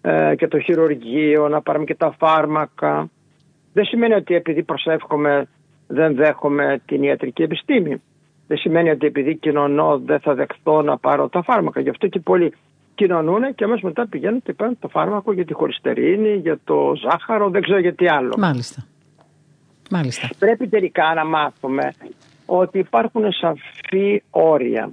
ε, και το χειρουργείο, να πάρουμε και τα φάρμακα. Δεν σημαίνει ότι επειδή προσεύχομαι δεν δέχομαι την ιατρική επιστήμη. Δεν σημαίνει ότι επειδή κοινωνώ δεν θα δεχθώ να πάρω τα φάρμακα. Γι' αυτό και πολλοί κοινωνούν και αμέσως μετά πηγαίνουν και παίρνουν το φάρμακο για τη χολυστερίνη, για το ζάχαρο, δεν ξέρω για τι άλλο. Μάλιστα. Μάλιστα. Πρέπει τελικά να μάθουμε ότι υπάρχουν σαφή όρια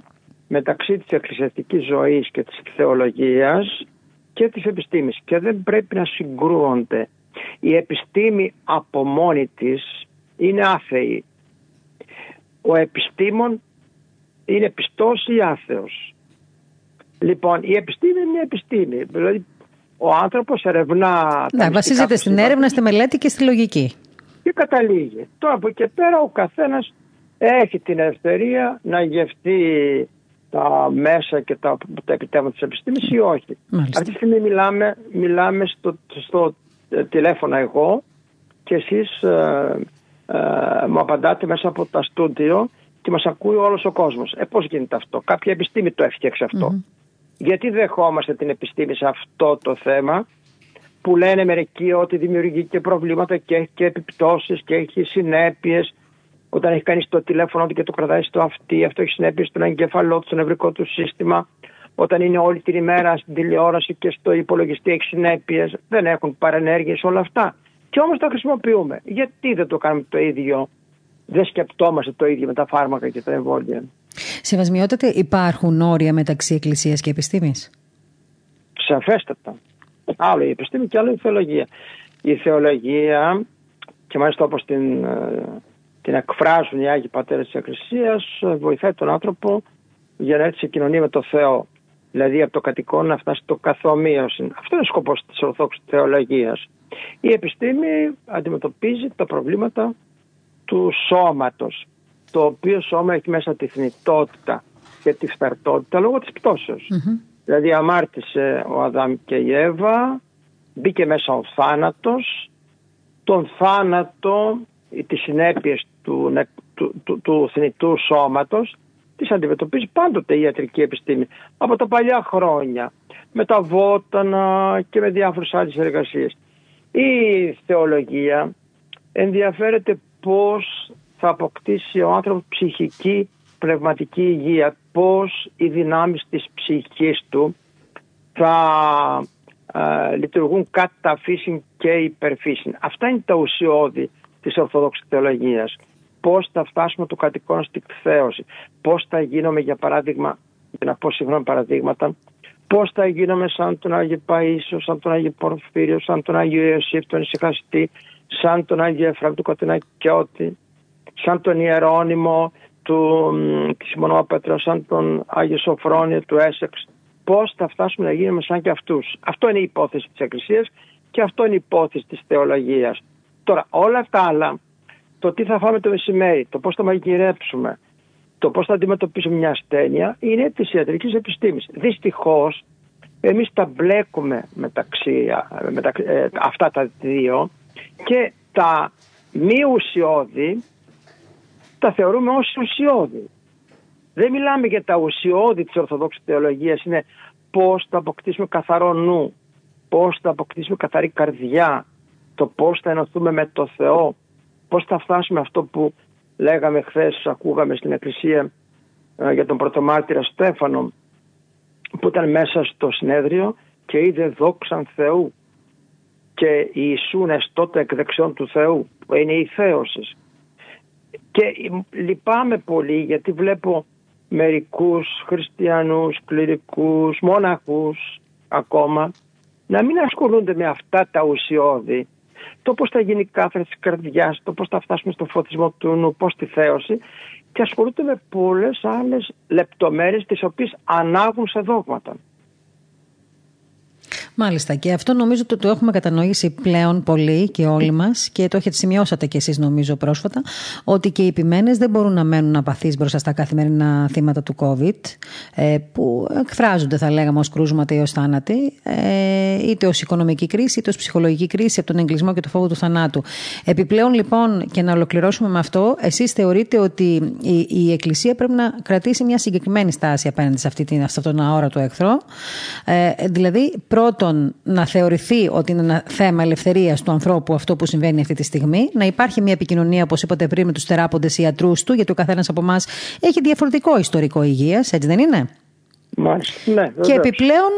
μεταξύ της εκκλησιαστικής ζωής και της θεολογίας και της επιστήμης και δεν πρέπει να συγκρούονται. Η επιστήμη από μόνη της είναι άθεοι. Ο επιστήμον είναι πιστός ή άθεος. Λοιπόν, η επιστήμη είναι επιστήμη. Δηλαδή, ο άνθρωπος ερευνά... Ναι, βασίζεται στην έρευνα, στη μελέτη και στη λογική. Και καταλήγει. Τώρα από εκεί πέρα ο καθένας έχει την ελευθερία να γευτεί τα μέσα και τα, τα επιτεύγματα της επιστήμης ή όχι. Αυτή τη στιγμή μιλάμε, μιλάμε στο, στο τηλέφωνο εγώ και εσείς ε, ε, μου απαντάτε μέσα από τα στούντιο και μας ακούει όλος ο κόσμος. Ε, πώς γίνεται αυτό; Κάποια επιστήμη το έφτιαξε Γιατί δεχόμαστε την επιστήμη σε αυτό το θέμα που λένε μερικοί ότι δημιουργεί και προβλήματα και έχει και επιπτώσεις και έχει συνέπειες όταν έχει κάνει το τηλέφωνο του και το κρατάει στο αυτί, αυτό έχει συνέπειες στον εγκεφαλό του, στο νευρικό του σύστημα. Όταν είναι όλη την ημέρα στην τηλεόραση και στο υπολογιστή έχει συνέπειες, δεν έχουν παρενέργειες όλα αυτά. Και όμως τα χρησιμοποιούμε. Γιατί δεν το κάνουμε το ίδιο, δεν σκεπτόμαστε το ίδιο με τα φάρμακα και τα εμβόλια. Σεβασμιότατε, υπάρχουν όρια μεταξύ Εκκλησίας και επιστήμης; Σαφέστατα. Άλλο η επιστήμη και άλλο η θεολογία. Η θεολογία και μάλιστα όπως την, ε, την εκφράζουν οι Άγιοι Πατέρες της Εκκλησίας βοηθάει τον άνθρωπο για να έρθει σε κοινωνία με το Θεό. Δηλαδή από το κατοικών να φτάσει στο καθομοίωση. Αυτό είναι ο σκοπός της Ορθόξης Θεολογίας. Η επιστήμη αντιμετωπίζει τα προβλήματα του σώματος, το οποίο σώμα έχει μέσα τη θνητότητα και τη φθαρτότητα λόγω της πτωσεως Δηλαδή αμάρτησε ο Αδάμ και η Εύα, μπήκε μέσα ο θάνατος, τον θάνατο, τις συνέπειες του, του, του, του θνητού σώματος, τις αντιμετωπίζει πάντοτε η ιατρική επιστήμη από τα παλιά χρόνια με τα βότανα και με διάφορες άλλες εργασίες. Η θεολογία ενδιαφέρεται πώς θα αποκτήσει ο άνθρωπος ψυχική πνευματική υγεία, πώς οι δυνάμεις της ψυχής του θα ε, λειτουργούν κατά φύση και υπερφύση. Αυτά είναι τα ουσιώδη της Ορθόδοξης Θεολογίας. Πώς θα φτάσουμε το κατοικόν στην θέωση, πώς θα γίνομαι για παράδειγμα, για να πω συγγνώμη παραδείγματα, πώς θα γίνομαι σαν τον Άγιο Παΐσιο, σαν τον Άγιο Πορφύριος, σαν τον Άγιο Ιωσήφ, τον Ισυχαστή, σαν τον Άγιο Εφραίμ του Κωτεινακιώτη, σαν τον Ιερώνυμο του, της Μονόπετρα, σαν τον Άγιο Σοφρόνιο του Έσεξ, πώς θα φτάσουμε να γίνουμε σαν και αυτούς. Αυτό είναι η υπόθεση της Εκκλησίας και αυτό είναι η υπόθεση της θεολογίας. Τώρα όλα τα άλλα, το τι θα φάμε το μεσημέρι, το πώς θα μαγειρέψουμε, το πώς θα αντιμετωπίσουμε μια ασθένεια, είναι της ιατρικής επιστήμης. Δυστυχώς, εμείς τα μπλέκουμε μεταξύ, μεταξύ ε, αυτά τα δύο και τα μη ουσιώδη τα θεωρούμε ως ουσιώδη. Δεν μιλάμε για τα ουσιώδη της Ορθοδόξης Θεολογίας, είναι πώς θα αποκτήσουμε καθαρό νου, πώς θα αποκτήσουμε καθαρή καρδιά, το πώς θα ενωθούμε με το Θεό, πώς θα φτάσουμε αυτό που λέγαμε χθες, ακούγαμε στην Εκκλησία ε, για τον πρωτομάρτυρα Στέφανο, που ήταν μέσα στο συνέδριο και είδε δόξαν Θεού και Ιησούν τότε εκ δεξιών του Θεού, που είναι η θέωση. Και λυπάμαι πολύ γιατί βλέπω μερικούς χριστιανούς, κληρικούς, μοναχούς ακόμα να μην ασχολούνται με αυτά τα ουσιώδη το πώς θα γίνει η κάθαρση της καρδιάς, το πώς θα φτάσουμε στο φωτισμό του νου, πώς τη θέωση και ασχολούνται με πολλές άλλες λεπτομέρειες τις οποίες ανάγουν σε δόγματα. Μάλιστα. Και αυτό νομίζω ότι το έχουμε κατανοήσει πλέον πολύ και όλοι μας και το έχετε σημειώσατε κι εσείς, νομίζω, πρόσφατα, ότι και οι επιμένε δεν μπορούν να μένουν απαθείς μπροστά στα καθημερινά θύματα του COVID, ε, που εκφράζονται, θα λέγαμε, ως κρούσματα ή ως θάνατοι, ε, είτε ως οικονομική κρίση, είτε ως ψυχολογική κρίση από τον εγκλισμό και το φόβο του θανάτου. Επιπλέον, λοιπόν, και να ολοκληρώσουμε με αυτό, εσείς θεωρείτε ότι η, Εκκλησία πρέπει να κρατήσει μια συγκεκριμένη στάση απέναντι σε, αυτή, σε αυτόν τον αόρατο εχθρό. Ε, δηλαδή, πρώτον, να θεωρηθεί ότι είναι ένα θέμα ελευθερίας του ανθρώπου αυτό που συμβαίνει αυτή τη στιγμή, να υπάρχει μια επικοινωνία, όπως είπατε πριν, με τους θεράποντες ιατρούς του, γιατί ο καθένας από εμάς έχει διαφορετικό ιστορικό υγείας, έτσι δεν είναι; Ναι, και επιπλέον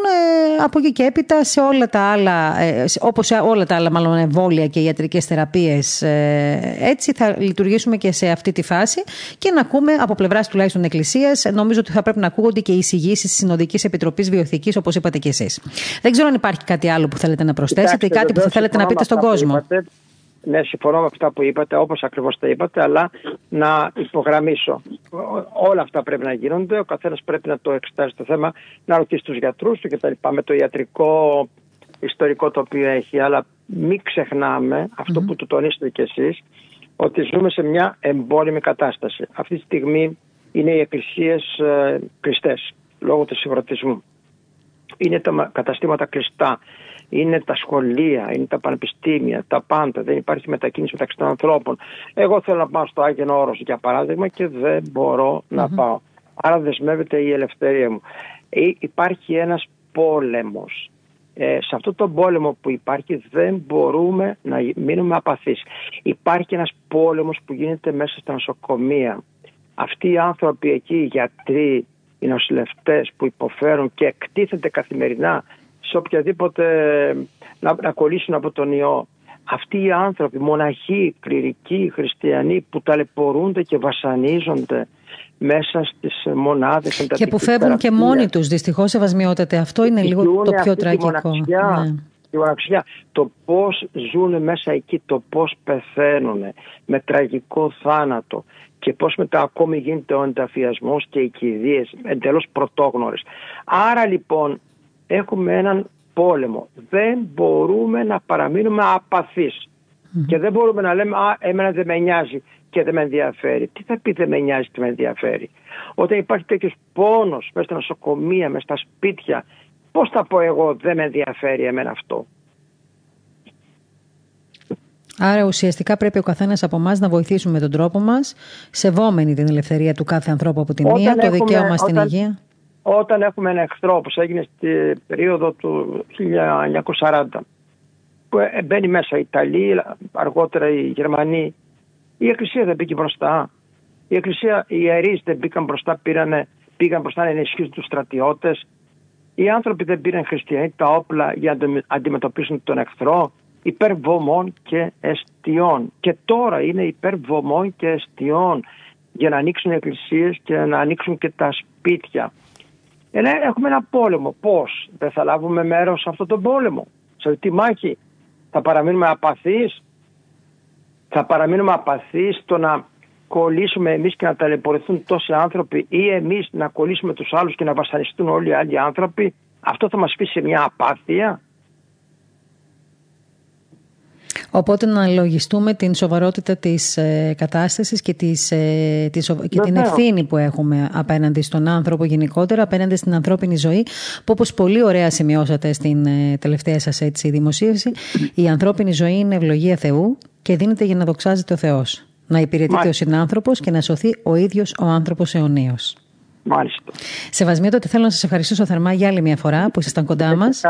ε, από εκεί και έπειτα σε όλα τα άλλα, ε, όπως σε όλα τα άλλα μάλλον εμβόλια και ιατρικές θεραπείες ε, έτσι θα λειτουργήσουμε και σε αυτή τη φάση και να ακούμε από πλευράς τουλάχιστον εκκλησίας νομίζω ότι θα πρέπει να ακούγονται και οι εισηγήσεις της Συνοδικής Επιτροπής Βιοθικής όπως είπατε και εσείς. Δεν ξέρω αν υπάρχει κάτι άλλο που θέλετε να προσθέσετε ή κάτι που θα θέλετε να πείτε στον κόσμο. Ναι, συμφωνώ με αυτά που είπατε, όπως ακριβώς τα είπατε, αλλά να υπογραμμίσω. Όλα αυτά πρέπει να γίνονται. Ο καθένας πρέπει να το εξετάζει το θέμα, να ρωτήσει τους γιατρούς του κτλ. Με το ιατρικό ιστορικό το οποίο έχει. Αλλά μην ξεχνάμε αυτό που του τονίσετε κι εσείς, ότι ζούμε σε μια εμπόλεμη κατάσταση. Αυτή τη στιγμή είναι οι εκκλησίες ε, κλειστές λόγω του συγχρονισμού. Είναι τα καταστήματα κλειστά είναι τα σχολεία, είναι τα πανεπιστήμια, τα πάντα. Δεν υπάρχει μετακίνηση μεταξύ των ανθρώπων. Εγώ θέλω να πάω στο Άγιο Όρος για παράδειγμα και δεν μπορω να πάω. Άρα δεσμεύεται η ελευθερία μου. Ε, υπάρχει ένας πόλεμος. Ε, σε αυτό το πόλεμο που υπάρχει δεν μπορούμε να μείνουμε απαθείς. Υπάρχει ένας πόλεμος που γίνεται μέσα στα νοσοκομεία. Αυτοί οι άνθρωποι εκεί, οι γιατροί, οι νοσηλευτές που υποφέρουν και εκτίθενται καθημερινά σε οποιαδήποτε να, να κολλήσουν από τον ιό. Αυτοί οι άνθρωποι, μοναχοί, κληρικοί, χριστιανοί που ταλαιπωρούνται και βασανίζονται μέσα στις μονάδες Και που φεύγουν και μόνοι τους δυστυχώς ευασμιότατε. Αυτό είναι λίγο το πιο τραγικό. Ναι. Η μοναξιά, το πώς ζουν μέσα εκεί, το πώς πεθαίνουν με τραγικό θάνατο και πώς μετά ακόμη γίνεται ο ενταφιασμός και οι κηδείες εντελώς πρωτόγνωρες. Άρα λοιπόν έχουμε έναν πόλεμο. Δεν μπορούμε να παραμείνουμε Και δεν μπορούμε να λέμε «Α, εμένα δεν με νοιάζει και δεν με ενδιαφέρει». Τι θα πει δεν με νοιάζει και με ενδιαφέρει. Όταν υπάρχει τέτοιος πόνος μέσα στα νοσοκομεία, μέσα στα σπίτια, πώς θα πω εγώ δεν με ενδιαφέρει εμένα αυτό. Άρα ουσιαστικά πρέπει ο καθένας από εμάς να βοηθήσουμε με τον τρόπο μας, σεβόμενοι την ελευθερία του κάθε ανθρώπου από τη μία, το δικαίωμα στην υγεία όταν έχουμε ένα εχθρό, όπως έγινε στην περίοδο του 1940, που ε, μπαίνει μέσα η Ιταλία, αργότερα η Γερμανοί. Η Εκκλησία δεν μπήκε μπροστά. Η Εκκλησία, οι ιερείς δεν μπήκαν μπροστά, πήρανε, πήγαν μπροστά να ενισχύσουν τους στρατιώτες. Οι άνθρωποι δεν πήραν χριστιανοί τα όπλα για να αντιμετωπίσουν τον εχθρό υπερβομών και εστιών. Και τώρα είναι υπερβομών και εστιών για να ανοίξουν οι εκκλησίες και να ανοίξουν και τα σπίτια. Ε, ναι, έχουμε ένα πόλεμο. Πώς; Δεν θα λάβουμε μέρος σε αυτό τον πόλεμο, σε αυτή τη μάχη; Θα παραμείνουμε απαθείς, θα παραμείνουμε απαθείς στο να κολλήσουμε εμείς και να ταλαιπωρηθούν τόσοι άνθρωποι ή εμείς να κολλήσουμε τους άλλους και να βασανιστούν όλοι οι άλλοι άνθρωποι; Αυτό θα μας πει σε μια απάθεια; Οπότε να λογιστούμε την σοβαρότητα της ε, κατάστασης και, της, ε, της, και την ευθύνη που έχουμε απέναντι στον άνθρωπο γενικότερα, απέναντι στην ανθρώπινη ζωή, που όπως πολύ ωραία σημειώσατε στην ε, τελευταία σας έτσι, δημοσίευση, η ανθρώπινη ζωή είναι ευλογία Θεού και δίνεται για να δοξάζεται ο Θεός. Να υπηρετείται ο συνάνθρωπος και να σωθεί ο ίδιος ο άνθρωπος αιωνίως. Μάλιστα. Σεβασμιότατε, θέλω να σας ευχαριστήσω θερμά για άλλη μια φορά που ήσασταν κοντά μας.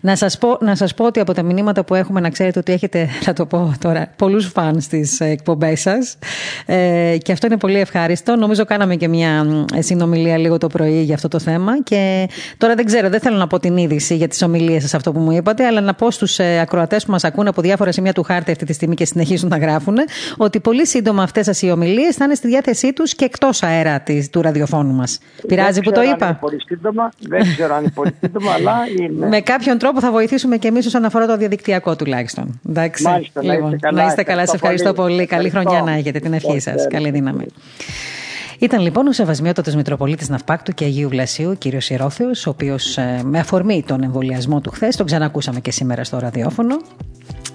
Να σας πω, σας πω ότι από τα μηνύματα που έχουμε, να ξέρετε ότι έχετε, θα το πω τώρα, πολλούς φαν στις εκπομπές σας. Ε, και αυτό είναι πολύ ευχάριστο. Νομίζω κάναμε και μια συνομιλία λίγο το πρωί για αυτό το θέμα. Και τώρα δεν ξέρω, δεν θέλω να πω την είδηση για τις ομιλίες σας αυτό που μου είπατε, αλλά να πω στους ε, ακροατές που μας ακούνε από διάφορα σημεία του χάρτη αυτή τη στιγμή και συνεχίζουν να γράφουν, ότι πολύ σύντομα αυτές σας οι ομιλίες θα είναι στη διάθεσή τους και εκτός αέρα του ραδιοφώνου μας. Πειράζει που το είπα. Είναι πολύ σύντομα, δεν ξέρω αν είναι πολύ σύντομα, (laughs) αλλά είναι. Με κάποιον τρόπο θα βοηθήσουμε και εμείς όσον αφορά το διαδικτυακό τουλάχιστον. Εντάξει. Μάλιστα, λοιπόν, να είστε καλά. Να είστε καλά. Σε ευχαριστώ πολύ. Καλή χρονιά να έχετε την ευχή σας. Καλή δύναμη. Ήταν λοιπόν ο Σεβασμιότατος Μητροπολίτης Ναυπάκτου και Αγίου Βλασίου, κύριος Ιερόθεο, ο οποίος ε, με αφορμή τον εμβολιασμό του χθες, τον ξανακούσαμε και σήμερα στο ραδιόφωνο,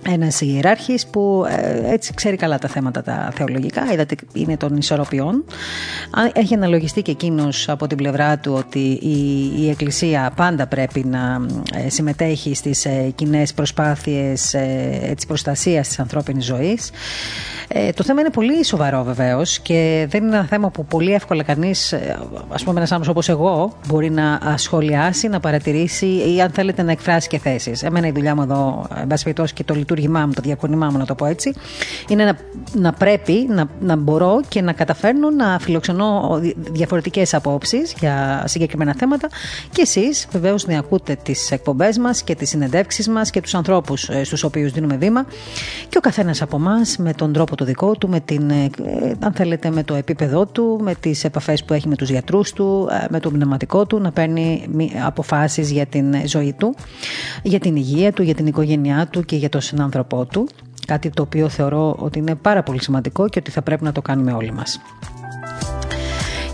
ένας ιεράρχης που ε, έτσι ξέρει καλά τα θέματα τα θεολογικά, είδατε είναι των ισορροπιών. Έχει αναλογιστεί και εκείνος από την πλευρά του ότι η, η Εκκλησία πάντα πρέπει να ε, συμμετέχει στις ε, κοινέ προσπάθειες έτσι, προστασίας της ανθρώπινης ζωής. Ε, το θέμα είναι πολύ σοβαρό βεβαίως και δεν είναι ένα θέμα που πολύ εύκολα κανείς, ας πούμε, ένας άνθρωπος όπως εγώ, μπορεί να σχολιάσει, να παρατηρήσει ή αν θέλετε να εκφράσει και θέσεις. Εμένα η δουλειά μου εδώ, εν και το λειτουργήμά μου, το διακονημά μου, να το πω έτσι, είναι να, να πρέπει να, να μπορώ και να καταφέρνω να φιλοξενώ διαφορετικές απόψεις για συγκεκριμένα θέματα. Και εσείς βεβαίως να ακούτε τις εκπομπές μας και τις συνεντεύξεις μας και τους ανθρώπους ε, στους οποίους δίνουμε βήμα. Και ο καθένας από εμάς με τον τρόπο το δικό του, με την, ε, αν θέλετε, με το επίπεδό του, με τις επαφές που έχει με τους γιατρούς του, ε, με το πνευματικό του, να παίρνει αποφάσεις για την ζωή του, για την υγεία του, για την οικογένειά του και για τον συνάνθρωπό του. Κάτι το οποίο θεωρώ ότι είναι πάρα πολύ σημαντικό και ότι θα πρέπει να το κάνουμε όλοι μας.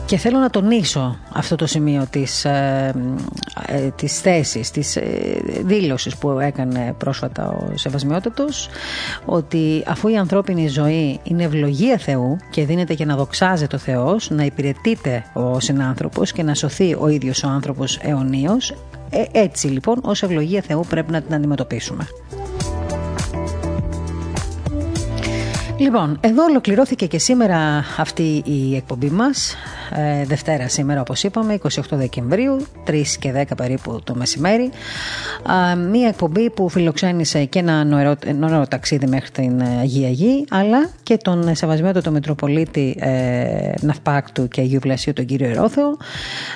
Και θέλω να τονίσω αυτό το σημείο της, ε, ε, της θέσης, της ε, δήλωσης που έκανε πρόσφατα ο Σεβασμιότατος ότι αφού η ανθρώπινη ζωή είναι ευλογία Θεού και δίνεται για να δοξάζεται ο Θεός, να υπηρετείται ο συνάνθρωπος και να σωθεί ο ίδιος ο άνθρωπος αιωνίως, ε, έτσι λοιπόν ως ευλογία Θεού πρέπει να την αντιμετωπίσουμε. Λοιπόν, εδώ ολοκληρώθηκε και σήμερα αυτή η εκπομπή μας. Ε, Δευτέρα σήμερα όπως είπαμε, 28 Δεκεμβρίου, 3 και 10 περίπου το μεσημέρι. μία εκπομπή που φιλοξένησε και ένα νοερό, ταξίδι μέχρι την Αγία Γη, αλλά και τον Σεβασμιότατο Μητροπολίτη ε, Ναυπάκτου και Αγίου Βλασίου, τον κύριο Ερόθεο.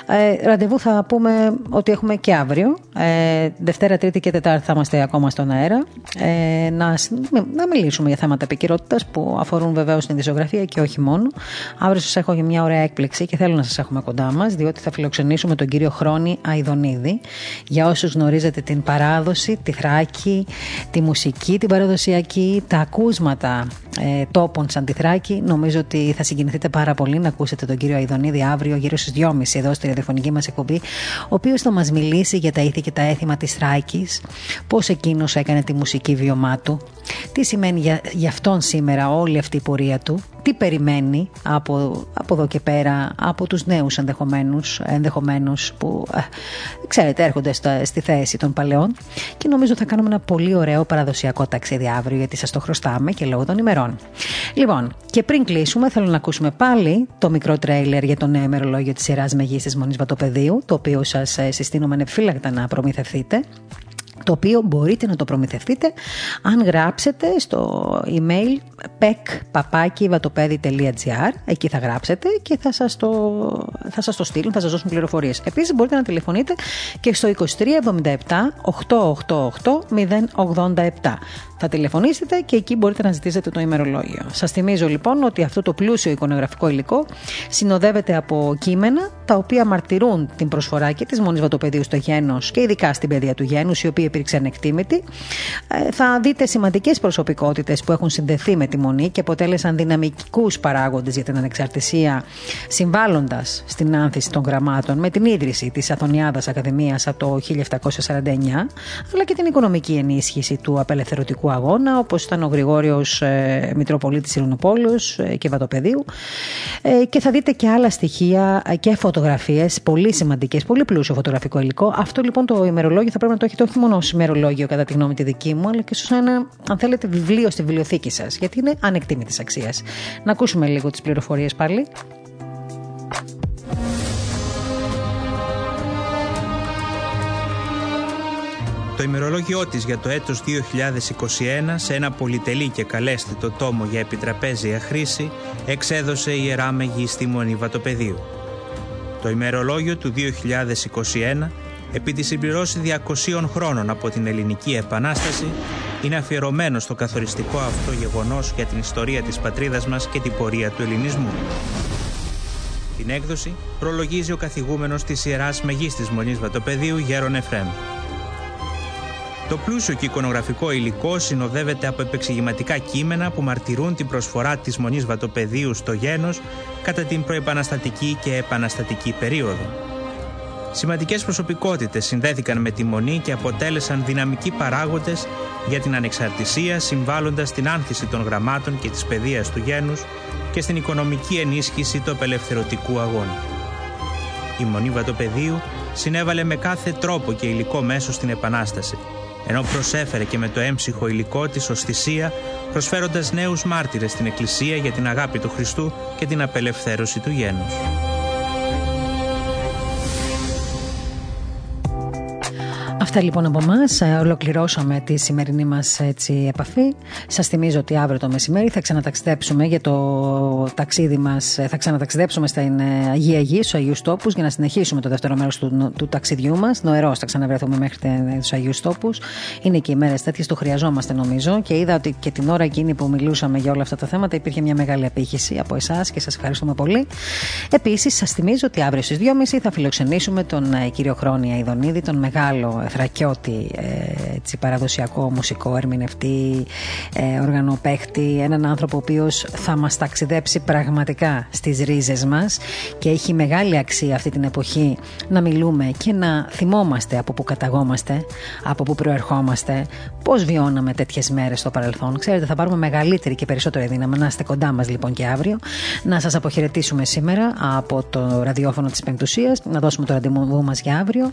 Ε, ραντεβού θα πούμε ότι έχουμε και αύριο. Ε, Δευτέρα, Τρίτη και Τετάρτη θα είμαστε ακόμα στον αέρα. Ε, να, να μιλήσουμε για θέματα επικυρότητα που αφορούν βεβαίως την δισογραφία και όχι μόνο. Αύριο σας έχω για μια ωραία έκπληξη και θέλω να σας έχουμε κοντά μας, διότι θα φιλοξενήσουμε τον κύριο Χρόνη Αιδονίδη. Για όσους γνωρίζετε την παράδοση, τη θράκη, τη μουσική, την παραδοσιακή, τα ακούσματα ε, τόπων σαν τη Θράκη, νομίζω ότι θα συγκινηθείτε πάρα πολύ να ακούσετε τον κύριο Αιδονίδη αύριο γύρω στις 2.30 εδώ στη ραδιοφωνική μας εκπομπή, ο οποίος θα μας μιλήσει για τα ήθη και τα έθιμα της Θράκης, πώς εκείνος έκανε τη μουσική βιωμά του, τι σημαίνει για, για αυτόν σήμερα όλη αυτή η πορεία του, τι περιμένει από, από εδώ και πέρα, από τους νέους ενδεχομένους, ενδεχομένους που ε, ξέρετε έρχονται στη θέση των παλαιών και νομίζω θα κάνουμε ένα πολύ ωραίο παραδοσιακό ταξίδι αύριο γιατί σας το χρωστάμε και λόγω των ημερών. Λοιπόν, και πριν κλείσουμε θέλω να ακούσουμε πάλι το μικρό τρέιλερ για το νέο ημερολόγιο της σειράς Μεγής της Μονής Βατοπεδίου το οποίο σας ε, συστήνουμε ανεπιφύλακτα να προμηθευτείτε το οποίο μπορείτε να το προμηθευτείτε αν γράψετε στο email pekpapaki.vatopedi.gr εκεί θα γράψετε και θα σας, το, θα σας το στείλουν, θα σας δώσουν πληροφορίες. Επίσης μπορείτε να τηλεφωνείτε και στο 2377 888 087. Θα τηλεφωνήσετε και εκεί μπορείτε να ζητήσετε το ημερολόγιο. Σας θυμίζω λοιπόν ότι αυτό το πλούσιο εικονογραφικό υλικό συνοδεύεται από κείμενα τα οποία μαρτυρούν την προσφορά και της Μονής Βατοπεδίου στο γένος και ειδικά στην παιδεία του γένους, οι οποίοι υπήρξαν εκτίμητοι. Ε, θα δείτε σημαντικές προσωπικότητες που έχουν συνδεθεί με τη Μονή και αποτέλεσαν δυναμικούς παράγοντες για την ανεξαρτησία, συμβάλλοντας στην άνθηση των γραμμάτων με την ίδρυση της Αθωνιάδας Ακαδημίας από το 1749, αλλά και την οικονομική ενίσχυση του απελευθερωτικού αγώνα, όπως ήταν ο Γρηγόριος ε, Μητροπολίτης Ειρηνοπόλους ε, και Βατοπεδίου. Ε, και θα δείτε και άλλα στοιχεία και φωτογραφίες, πολύ σημαντικές, πολύ πλούσιο φωτογραφικό υλικό. Αυτό λοιπόν το ημερολόγιο θα πρέπει να το έχετε όχι μόνο ω ημερολόγιο, κατά τη γνώμη τη δική μου, αλλά και ω ένα, αν θέλετε, βιβλίο στη βιβλιοθήκη σας, γιατί είναι ανεκτήμητη αξίας. Να ακούσουμε λίγο τις πληροφορίες πάλι. Το ημερολόγιό της για το έτος 2021 σε ένα πολυτελή και καλέσθητο τόμο για επιτραπέζια χρήση εξέδωσε η Ιερά Μεγίστη Μονή Βατοπεδίου. Το ημερολόγιο του 2021 επί τη συμπληρώση 200 χρόνων από την Ελληνική Επανάσταση είναι αφιερωμένο στο καθοριστικό αυτό γεγονός για την ιστορία της πατρίδας μας και την πορεία του ελληνισμού. Την έκδοση προλογίζει ο καθηγούμενος της Ιεράς Μεγίστης Μονής Βατοπεδίου Γέρον Εφρέμ. Το πλούσιο και εικονογραφικό υλικό συνοδεύεται από επεξηγηματικά κείμενα που μαρτυρούν την προσφορά της Μονής Βατοπεδίου στο γένος κατά την προεπαναστατική και επαναστατική περίοδο. Σημαντικές προσωπικότητες συνδέθηκαν με τη Μονή και αποτέλεσαν δυναμικοί παράγοντες για την ανεξαρτησία συμβάλλοντας στην άνθηση των γραμμάτων και της παιδείας του γένους και στην οικονομική ενίσχυση του απελευθερωτικού αγώνα. Η Μονή Βατοπεδίου συνέβαλε με κάθε τρόπο και υλικό μέσο στην Επανάσταση – ενώ προσέφερε και με το έμψυχο υλικό της ως θυσία, προσφέροντας νέους μάρτυρες στην Εκκλησία για την αγάπη του Χριστού και την απελευθέρωση του γένους. Αυτά λοιπόν από εμάς. Ε, ολοκληρώσαμε τη σημερινή μας επαφή. Σας θυμίζω ότι αύριο το μεσημέρι θα ξαναταξιδέψουμε για το ταξίδι μας. Ε, θα ξαναταξιδέψουμε στην ε, Αγία Γη, στους Αγίους Τόπους, για να συνεχίσουμε το δεύτερο μέρος του, του ταξιδιού μας. Νοερός θα ξαναβρεθούμε μέχρι του Αγίους Τόπους. Είναι και οι μέρες τέτοιες, το χρειαζόμαστε νομίζω. Και είδα ότι και την ώρα εκείνη που μιλούσαμε για όλα αυτά τα θέματα υπήρχε μια μεγάλη απήχηση από εσάς και σας ευχαριστούμε πολύ. Επίσης, σας θυμίζω ότι αύριο στις 2.30 θα φιλοξενήσουμε τον κύριο Χρόνια Ιδονίδη, τον μεγάλο Θρακιώτη, ε, έτσι, παραδοσιακό μουσικό ερμηνευτή, ε, οργανοπαίχτη, έναν άνθρωπο ο οποίος θα μας ταξιδέψει πραγματικά στις ρίζες μας και έχει μεγάλη αξία αυτή την εποχή να μιλούμε και να θυμόμαστε από που καταγόμαστε, από που προερχόμαστε, πώς βιώναμε τέτοιες μέρες στο παρελθόν. Ξέρετε, θα πάρουμε μεγαλύτερη και περισσότερη δύναμη να είστε κοντά μας λοιπόν και αύριο, να σας αποχαιρετήσουμε σήμερα από το ραδιόφωνο της Πεμπτουσίας, να δώσουμε το ραντεβού μας για αύριο.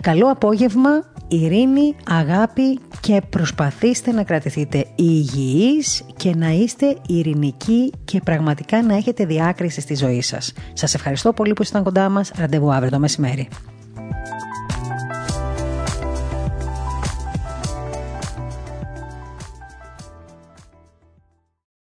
Καλό απόγευμα, ειρήνη, αγάπη και προσπαθήστε να κρατηθείτε υγιείς και να είστε ειρηνικοί και πραγματικά να έχετε διάκριση στη ζωή σας. Σας ευχαριστώ πολύ που ήσασταν κοντά μας. Ραντεβού αύριο το μεσημέρι.